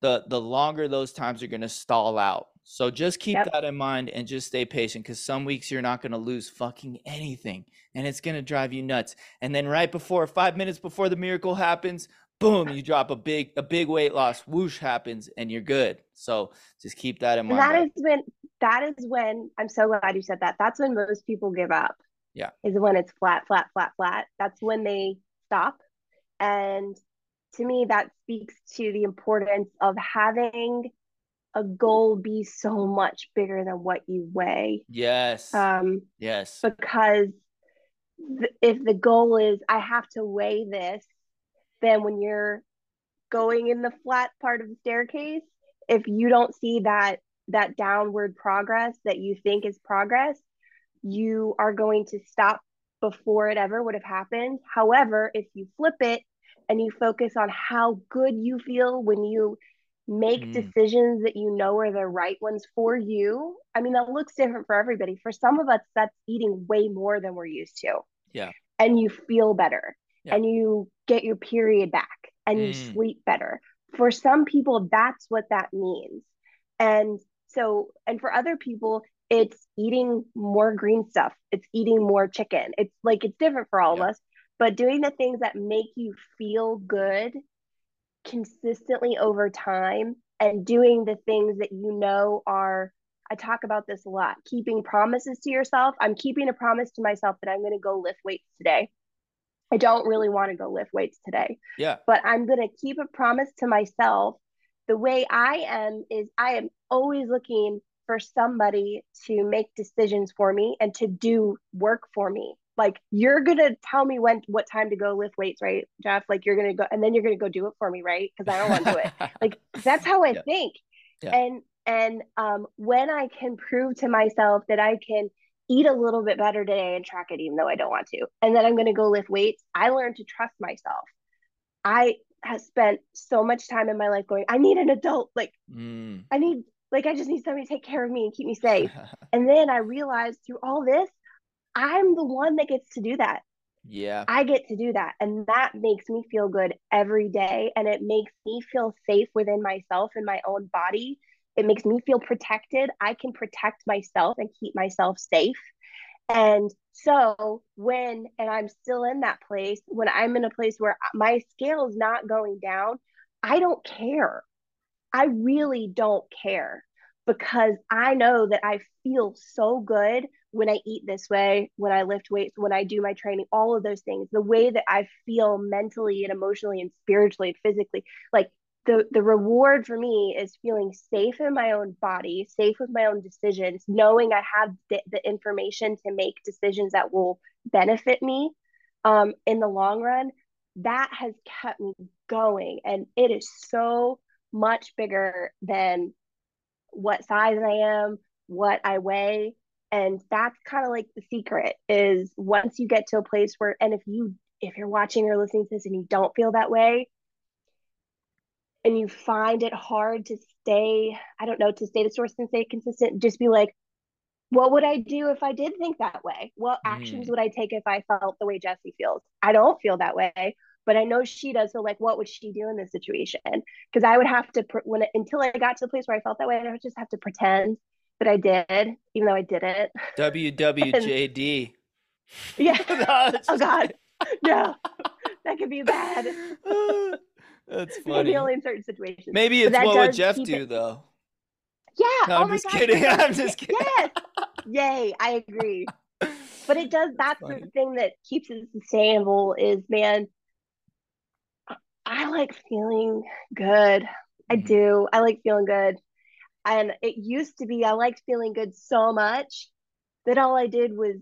the the longer those times are going to stall out. So just keep yep. that in mind and just stay patient because some weeks you're not going to lose fucking anything and it's going to drive you nuts. And then right before, five minutes before the miracle happens, boom, you drop a big a big weight loss, whoosh happens, and you're good. So just keep that in mind. And that is when that is when I'm so glad you said that. That's when most people give up. Yeah. Is when it's flat, flat, flat, flat. That's when they stop. And to me, that speaks to the importance of having a goal be so much bigger than what you weigh. Yes. Um, yes. Because th- if the goal is I have to weigh this, then when you're going in the flat part of the staircase, if you don't see that that downward progress that you think is progress, you are going to stop before it ever would have happened. However, if you flip it and you focus on how good you feel when you make mm. decisions that you know are the right ones for you. I mean, that looks different for everybody. For some of us, that's eating way more than we're used to. Yeah. And you feel better yeah. and you get your period back and mm. you sleep better. For some people, that's what that means. And so, and for other people, it's eating more green stuff, it's eating more chicken. It's like it's different for all yeah. of us, but doing the things that make you feel good consistently over time and doing the things that you know are I talk about this a lot keeping promises to yourself. I'm keeping a promise to myself that I'm going to go lift weights today. I don't really want to go lift weights today. Yeah. But I'm going to keep a promise to myself. The way I am is I am always looking for somebody to make decisions for me and to do work for me like you're gonna tell me when what time to go lift weights right jeff like you're gonna go and then you're gonna go do it for me right because i don't want to do it like that's how i yeah. think yeah. and and um when i can prove to myself that i can eat a little bit better today and track it even though i don't want to and then i'm gonna go lift weights i learned to trust myself i have spent so much time in my life going i need an adult like mm. i need like i just need somebody to take care of me and keep me safe and then i realized through all this I'm the one that gets to do that. Yeah. I get to do that. And that makes me feel good every day. And it makes me feel safe within myself and my own body. It makes me feel protected. I can protect myself and keep myself safe. And so when, and I'm still in that place, when I'm in a place where my scale is not going down, I don't care. I really don't care because I know that I feel so good when I eat this way, when I lift weights, when I do my training, all of those things, the way that I feel mentally and emotionally and spiritually and physically, like the the reward for me is feeling safe in my own body, safe with my own decisions, knowing I have the, the information to make decisions that will benefit me um, in the long run. That has kept me going, and it is so much bigger than what size I am, what I weigh, and that's kind of like the secret is once you get to a place where and if you if you're watching or listening to this and you don't feel that way and you find it hard to stay i don't know to stay the source and stay consistent just be like what would I do if I did think that way? What actions Mm. would I take if I felt the way jesse feels? I don't feel that way, but I know she does. So, like, what would she do in this situation? Because I would have to, when until I got to the place where I felt that way, I would just have to pretend that I did, even though I didn't. WWJD. Yeah. No, Oh God, no, that could be bad. That's Maybe funny. only in certain situations. Maybe But it's what would Jeff do it- though. Yeah. No, oh I'm my just God, kidding. I'm just kidding. Yes. Yay. I agree. But it does. That's funny. the thing that keeps it sustainable. Is man, I like feeling good. I Mhm. do. I like feeling good. And it used to be I liked feeling good so much that all I did was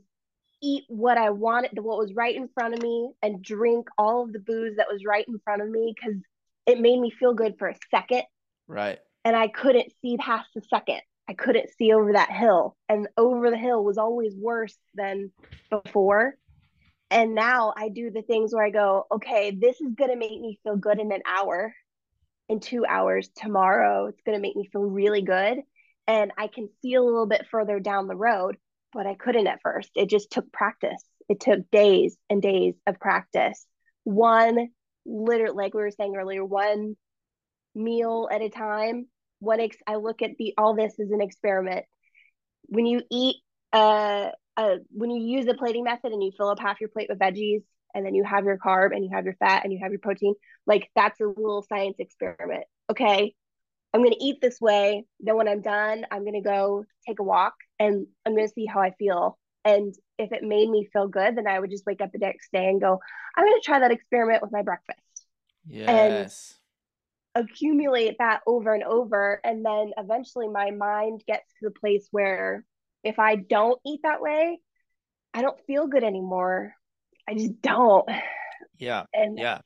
eat what I wanted, what was right in front of me, and drink all of the booze that was right in front of me because it made me feel good for a second. Right. And I couldn't see past the second. I couldn't see over that hill. And over the hill was always worse than before. And now I do the things where I go, okay, this is going to make me feel good in an hour, in two hours, tomorrow. It's going to make me feel really good. And I can see a little bit further down the road, but I couldn't at first. It just took practice. It took days and days of practice. One, literally, like we were saying earlier, one meal at a time. One, ex- I look at the all this as an experiment. When you eat uh, uh, when you use the plating method and you fill up half your plate with veggies and then you have your carb and you have your fat and you have your protein, like that's a little science experiment. Okay, I'm going to eat this way. Then when I'm done, I'm going to go take a walk and I'm going to see how I feel. And if it made me feel good, then I would just wake up the next day and go, I'm going to try that experiment with my breakfast. Yes. Accumulate that over and over. And then eventually my mind gets to the place where if I don't eat that way, I don't feel good anymore. I just don't. Yeah. And Yeah.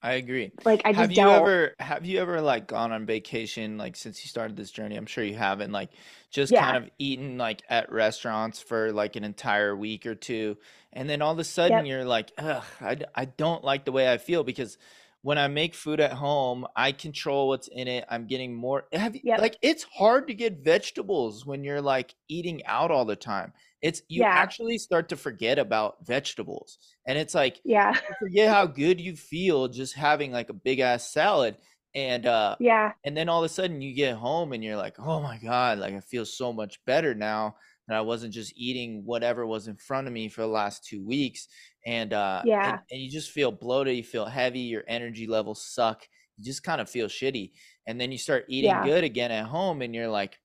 I agree. like, I just Have you don't. ever have you ever like gone on vacation like since you started this journey? I'm sure you haven't like just Yeah. kind of eaten like at restaurants for like an entire week or two and then all of a sudden Yep. you're like, "Ugh, I, I don't like the way I feel because when I make food at home, I control what's in it. I'm getting more have you Yep. like it's hard to get vegetables when you're like eating out all the time. It's you Yeah. actually start to forget about vegetables. And it's like Yeah. forget how good you feel just having like a big ass salad and uh Yeah. and then all of a sudden you get home and you're like oh my god like i feel so much better now that i wasn't just eating whatever was in front of me for the last two weeks and uh and, Yeah. and you just feel bloated you feel heavy your energy levels suck you just kind of feel shitty and then you start eating Yeah. good again at home and you're like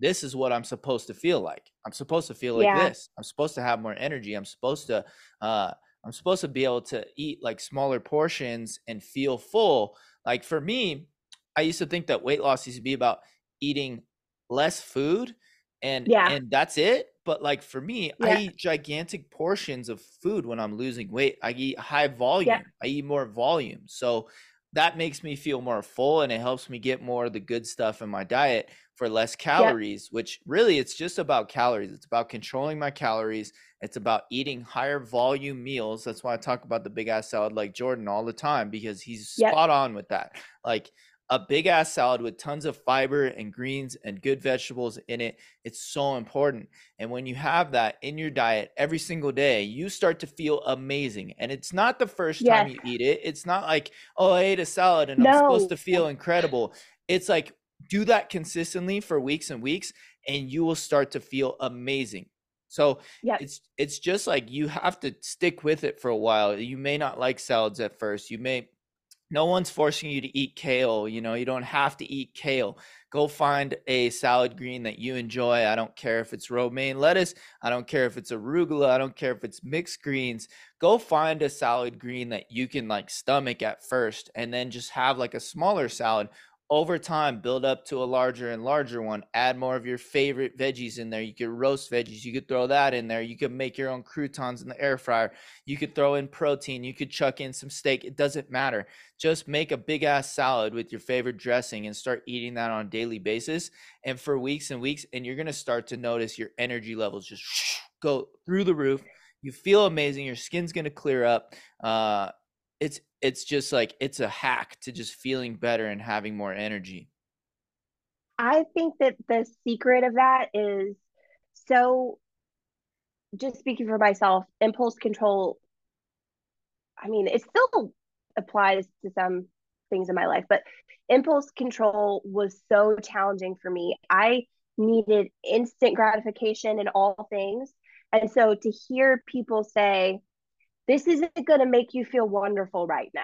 this is what i'm supposed to feel like i'm supposed to feel like Yeah. this i'm supposed to have more energy i'm supposed to uh I'm supposed to be able to eat like smaller portions and feel full. Like for me, I used to think that weight loss used to be about eating less food and Yeah. and that's it. But like for me, I eat gigantic portions of food when I'm losing weight. I eat high volume. I eat more volume. So that makes me feel more full and it helps me get more of the good stuff in my diet for less calories, which really it's just about calories. It's about controlling my calories. It's about eating higher volume meals. That's why I talk about the big ass salad like Jordan all the time because he's spot on with that. Like a big ass salad with tons of fiber and greens and good vegetables in it. It's so important. And when you have that in your diet every single day, you start to feel amazing. And it's not the first time you eat it. It's not like, oh, I ate a salad and I'm supposed to feel incredible. It's like do that consistently for weeks and weeks and you will start to feel amazing. So Yep. it's it's just like you have to stick with it for a while. You may not like salads at first. You may no one's forcing you to eat kale, you know, you don't have to eat kale. Go find a salad green that you enjoy. I don't care if it's romaine lettuce, I don't care if it's arugula, I don't care if it's mixed greens. Go find a salad green that you can like stomach at first and then just have like a smaller salad over time build up to a larger and larger one add more of your favorite veggies in there. You could roast veggies you could throw that in there. You could make your own croutons in the air fryer. You could throw in protein you could chuck in some steak it doesn't matter. Just make a big ass salad with your favorite dressing and start eating that on a daily basis. And for weeks and weeks and you're going to start to notice your energy levels just go through the roof. You feel amazing your skin's going to clear up uh it's it's just like it's a hack to just feeling better and having more energy I think that the secret of that is so just speaking for myself, impulse control, I mean, it still applies to some things in my life, but impulse control was so challenging for me. I needed instant gratification in all things. And so to hear people say, this isn't going to make you feel wonderful right now,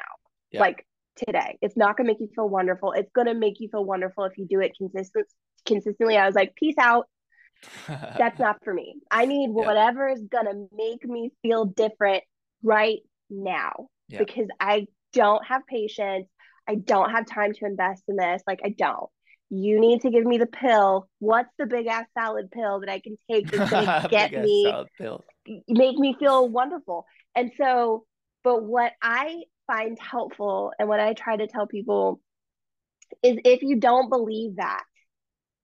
yeah. like today, it's not going to make you feel wonderful. It's going to make you feel wonderful if you do it consistent, consistently. I was like, peace out. That's not for me. I need yeah. whatever is going to make me feel different right now yeah. because I don't have patience. I don't have time to invest in this. Like, I don't. You need to give me the pill. What's the big ass salad pill that I can take that's gonna get me make me feel wonderful? And so, but what I find helpful and what I try to tell people is if you don't believe that,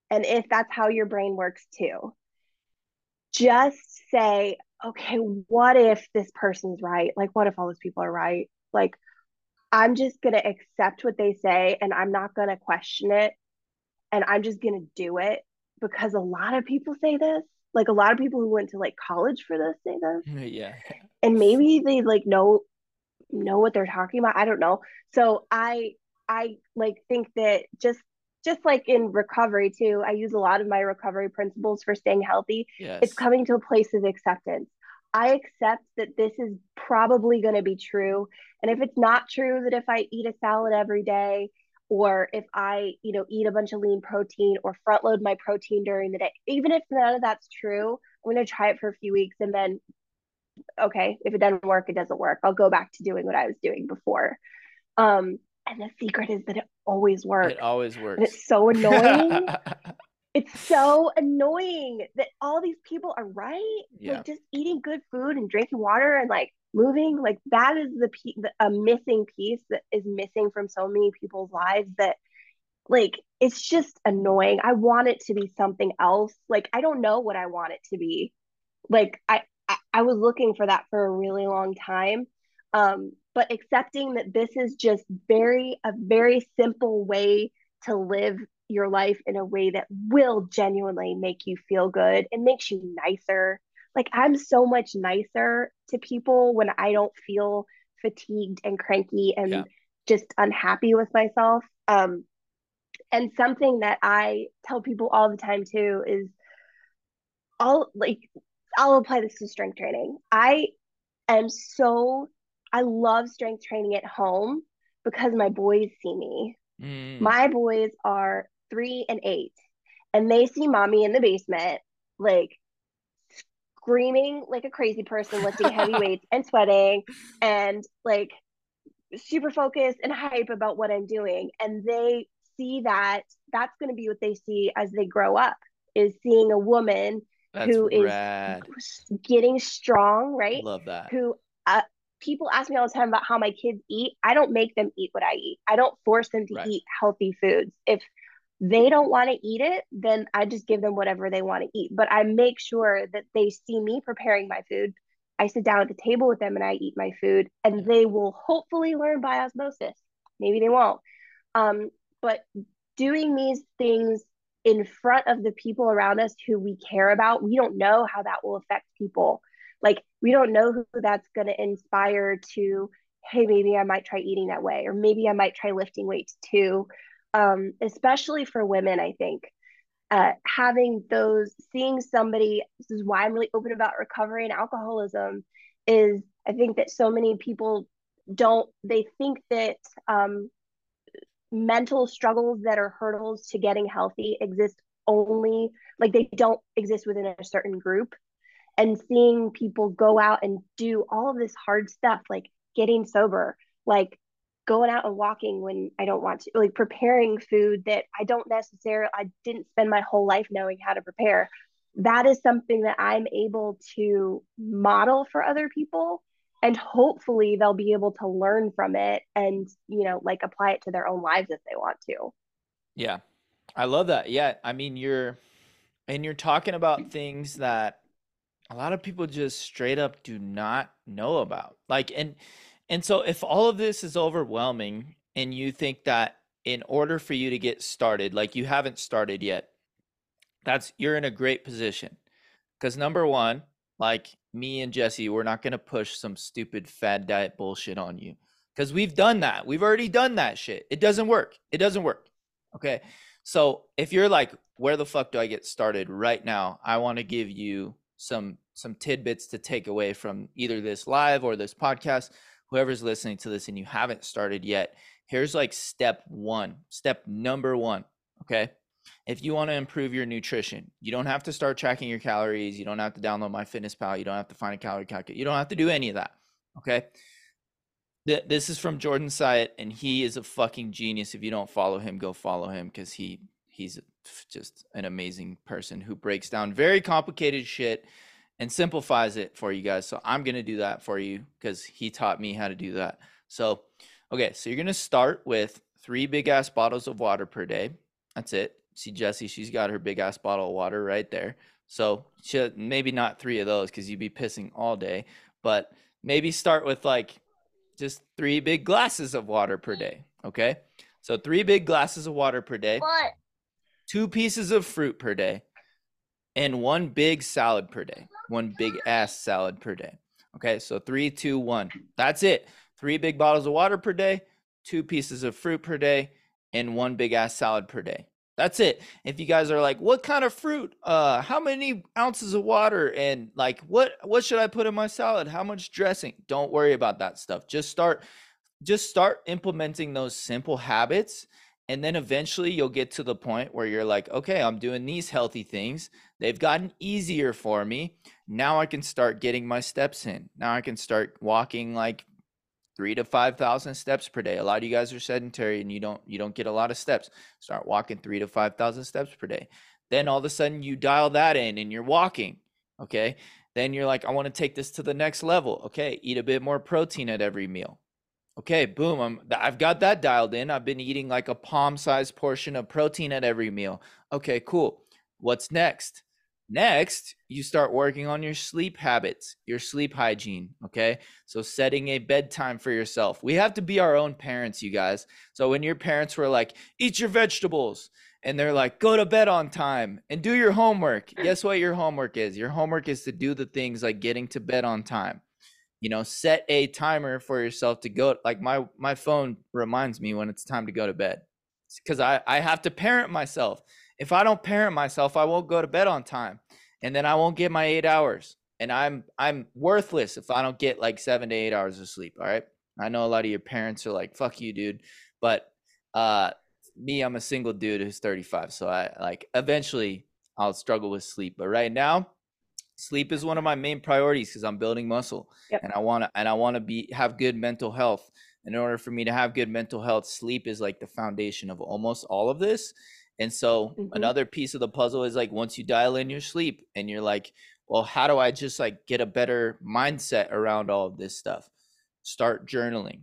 and if that's how your brain works too, just say, okay, what if this person's right? Like, what if all those people are right? Like, I'm just going to accept what they say and I'm not going to question it. And I'm just going to do it because a lot of people say this. Like, a lot of people who went to like college for this say this. Yeah. And maybe they like know know what they're talking about. I don't know. So I I like think that just just like in recovery too, I use a lot of my recovery principles for staying healthy. Yes. It's coming to a place of acceptance. I accept that this is probably going to be true. And if it's not true that if I eat a salad every day or if I, you know, eat a bunch of lean protein or front load my protein during the day, even if none of that's true, I'm going to try it for a few weeks and then okay, if it doesn't work, it doesn't work. I'll go back to doing what I was doing before. Um, and the secret is that it always works. It always works. And it's so annoying. it's so annoying that all these people are right. Yeah. Like just eating good food and drinking water and like moving, like that is the, the a missing piece that is missing from so many people's lives that like it's just annoying. I want it to be something else. Like I don't know what I want it to be. Like I I, was looking for that for a really long time. Um, but accepting that this is just very a very simple way to live your life in a way that will genuinely make you feel good and makes you nicer. Like I'm so much nicer to people when I don't feel fatigued and cranky and yeah. just unhappy with myself. Um, and something that I tell people all the time too is all like I'll apply this to strength training. I am so I love strength training at home because my boys see me. Mm. My boys are three and eight, and they see mommy in the basement, like screaming like a crazy person, lifting heavy weights and sweating, and like super focused and hype about what I'm doing. And they see that that's going to be what they see as they grow up is seeing a woman that's who rad. getting strong, right? Love that. Who uh, people ask me all the time about how my kids eat. I don't make them eat what I eat. I don't force them to right. eat healthy foods. If they don't want to eat it, then I just give them whatever they want to eat. But I make sure that they see me preparing my food. I sit down at the table with them and I eat my food, and they will hopefully learn by osmosis. Maybe they won't. Um, but doing these things in front of the people around us who we care about, we don't know how that will affect people. Like, we don't know who that's going to inspire to, hey, maybe I might try eating that way, or maybe I might try lifting weights too. Um, especially for women, I think. Uh, having those, seeing somebody, this is why I'm really open about recovery and alcoholism, is I think that so many people don't, they think that um, mental struggles that are hurdles to getting healthy exist only like they don't exist within a certain group and seeing people go out and do all of this hard stuff like getting sober like going out and walking when i don't want to like preparing food that i don't necessarily i didn't spend my whole life knowing how to prepare. That is something that i'm able to model for other people and hopefully they'll be able to learn from it and you know like apply it to their own lives if they want to. Yeah. I love that. Yeah i mean you're and you're talking about things that a lot of people just straight up do not know about. Like and and so if all of this is overwhelming and you think that in order for you to get started like you haven't started yet that's you're in a great position Because number one, like me and Jesse, we're not gonna push some stupid fad diet bullshit on you. Because we've done that. We've already done that shit. It doesn't work. It doesn't work. Okay. So if you're like, where the fuck do I get started right now? I want to give you some some tidbits to take away from either this live or this podcast. Whoever's listening to this and you haven't started yet, here's like step one, step number one. Okay. If you want to improve your nutrition, you don't have to start tracking your calories. You don't have to download MyFitnessPal. You don't have to find a calorie calculator. You don't have to do any of that. Okay. This is from Jordan Syatt, and he is a fucking genius. If you don't follow him, go follow him because he he's just an amazing person who breaks down very complicated shit and simplifies it for you guys. So I'm gonna do that for you because he taught me how to do that. So okay, so you're gonna start with three big ass bottles of water per day. That's it. See Jesse, she's got her big ass bottle of water right there. So she, maybe not three of those because you'd be pissing all day, but maybe start with like just three big glasses of water per day. Okay. So three big glasses of water per day. What? Two pieces of fruit per day. And one big salad per day. One big ass salad per day. Okay. So three, two, one. That's it. Three big bottles of water per day, two pieces of fruit per day, and one big ass salad per day. That's it. If you guys are like, what kind of fruit? Uh, how many ounces of water? And like, what what should I put in my salad? How much dressing? Don't worry about that stuff. Just start, just start implementing those simple habits, and then eventually you'll get to the point where you're like, okay, I'm doing these healthy things. They've gotten easier for me. Now I can start getting my steps in. Now I can start walking like three to five thousand steps per day. A lot of you guys are sedentary and you don't you don't get a lot of steps. Start walking three to five thousand steps per day. Then all of a sudden you dial that in and you're walking. Okay. Then you're like, I want to take this to the next level. Okay, eat a bit more protein at every meal. Okay, boom. I'm I've got that dialed in. I've been eating like a palm-sized portion of protein at every meal. Okay, cool. What's next? Next, you start working on your sleep habits, your sleep hygiene. Okay. So, setting a bedtime for yourself. We have to be our own parents, you guys. So, when your parents were like, eat your vegetables, and they're like, go to bed on time and do your homework. Guess what your homework is? Your homework is to do the things like getting to bed on time. You know, set a timer for yourself to go. Like my my phone reminds me when it's time to go to bed because I I have to parent myself. If I don't parent myself, I won't go to bed on time and then I won't get my eight hours. And I'm I'm worthless if I don't get like seven to eight hours of sleep. All right. I know a lot of your parents are like, fuck you, dude. But uh me, I'm a single dude who's 35. So I like eventually I'll struggle with sleep. But right now, sleep is one of my main priorities because I'm building muscle yep. and I wanna and I wanna be have good mental health. In order for me to have good mental health, sleep is like the foundation of almost all of this. And so mm-hmm. another piece of the puzzle is like once you dial in your sleep and you're like, well, how do I just like get a better mindset around all of this stuff? Start journaling.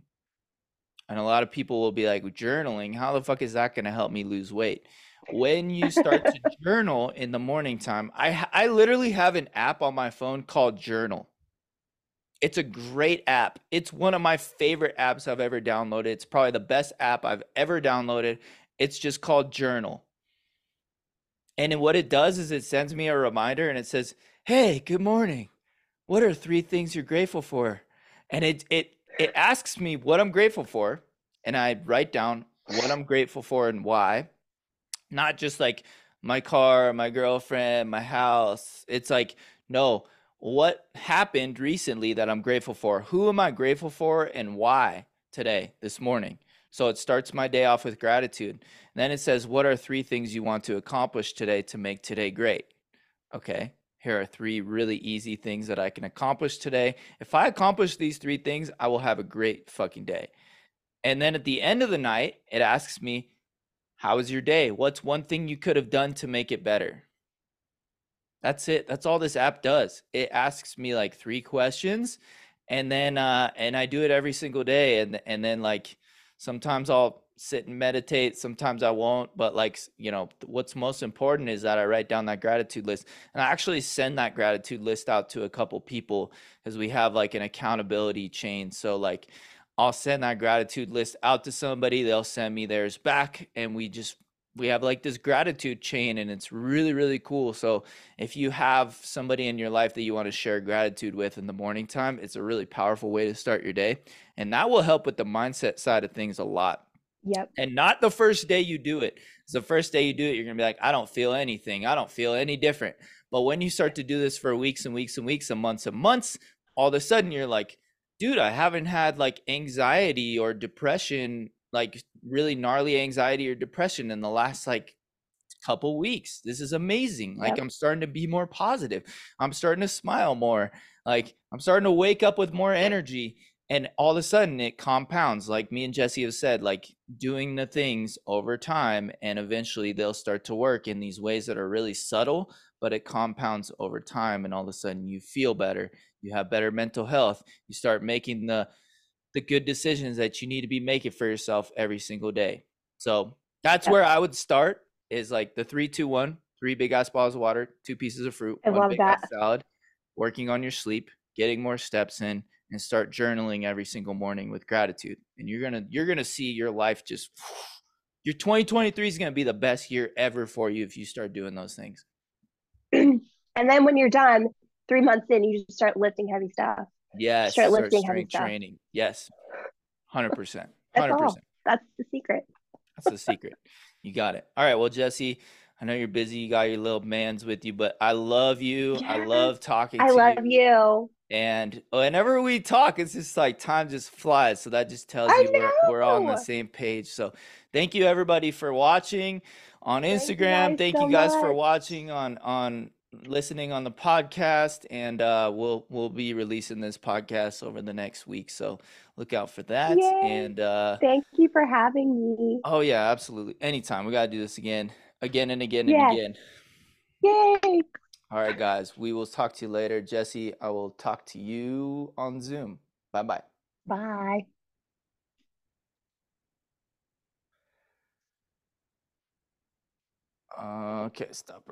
And a lot of people will be like, journaling, how the fuck is that going to help me lose weight? When you start to journal in the morning time, I I literally have an app on my phone called Journal. It's a great app. It's one of my favorite apps I've ever downloaded. It's probably the best app I've ever downloaded. It's just called Journal. And what it does is it sends me a reminder and it says, "Hey, good morning. What are three things you're grateful for?" And it it it asks me what I'm grateful for, and I write down what I'm grateful for and why. Not just like my car, my girlfriend, my house. It's like, no, what happened recently that I'm grateful for? Who am I grateful for and why today, this morning? So it starts my day off with gratitude. And then it says, What are three things you want to accomplish today to make today great? Okay, here are three really easy things that I can accomplish today. If I accomplish these three things, I will have a great fucking day. And then at the end of the night, it asks me, How was your day? What's one thing you could have done to make it better? That's it. That's all this app does. It asks me like three questions and then uh and I do it every single day and and then like sometimes I'll sit and meditate sometimes i won't but like you know what's most important is that i write down that gratitude list and i actually send that gratitude list out to a couple people because we have like an accountability chain so like i'll send that gratitude list out to somebody they'll send me theirs back and we just we have like this gratitude chain and it's really really cool. So if you have somebody in your life that you want to share gratitude with in the morning time it's a really powerful way to start your day and that will help with the mindset side of things a lot. Yep. and not the first day you do it. It's the first day you do it you're gonna be like i don't feel anything. I don't feel any different. But when you start to do this for weeks and weeks and weeks and months and months all of a sudden you're like dude i haven't had like anxiety or depression like really gnarly anxiety or depression in the last like couple weeks. This is amazing. Like Yep. I'm starting to be more positive. I'm starting to smile more. Like I'm starting to wake up with more energy and all of a sudden it compounds like me and Jesse have said like doing the things over time and eventually they'll start to work in these ways that are really subtle but it compounds over time and all of a sudden you feel better. You have better mental health. You start making the the good decisions that you need to be making for yourself every single day. So that's Yep. where I would start is like the three, two, one, three big ass bottles of water, two pieces of fruit, I one love big ass that. salad, working on your sleep, getting more steps in, and start journaling every single morning with gratitude. And you're gonna you're gonna see your life just your 2023 is gonna be the best year ever for you if you start doing those things. and then when you're done, three months in, you just start lifting heavy stuff. Yes, Start lifting heavy stuff. training. Yes. Hundred percent. That's Hundred percent. That's the secret. That's the secret. You got it. All right. Well, Jesse, I know you're busy. You got your little mans with you, but I love you. I love talking I love you. you. And whenever we talk, it's just like time just flies. So that just tells I you we're, we're on the same page. So thank you everybody for watching on Thank you Instagram. guys Thank so you guys for watching on on listening on the podcast. And uh, we'll we'll be releasing this podcast over the next week. So look out for that. Yay. And uh, Thank you for having me. oh yeah, absolutely. Anytime. We gotta do this again, again and again and again. Yay. All right, guys. We will talk to you later. Jesse, I will talk to you on Zoom. Bye bye. Bye. Okay, stop.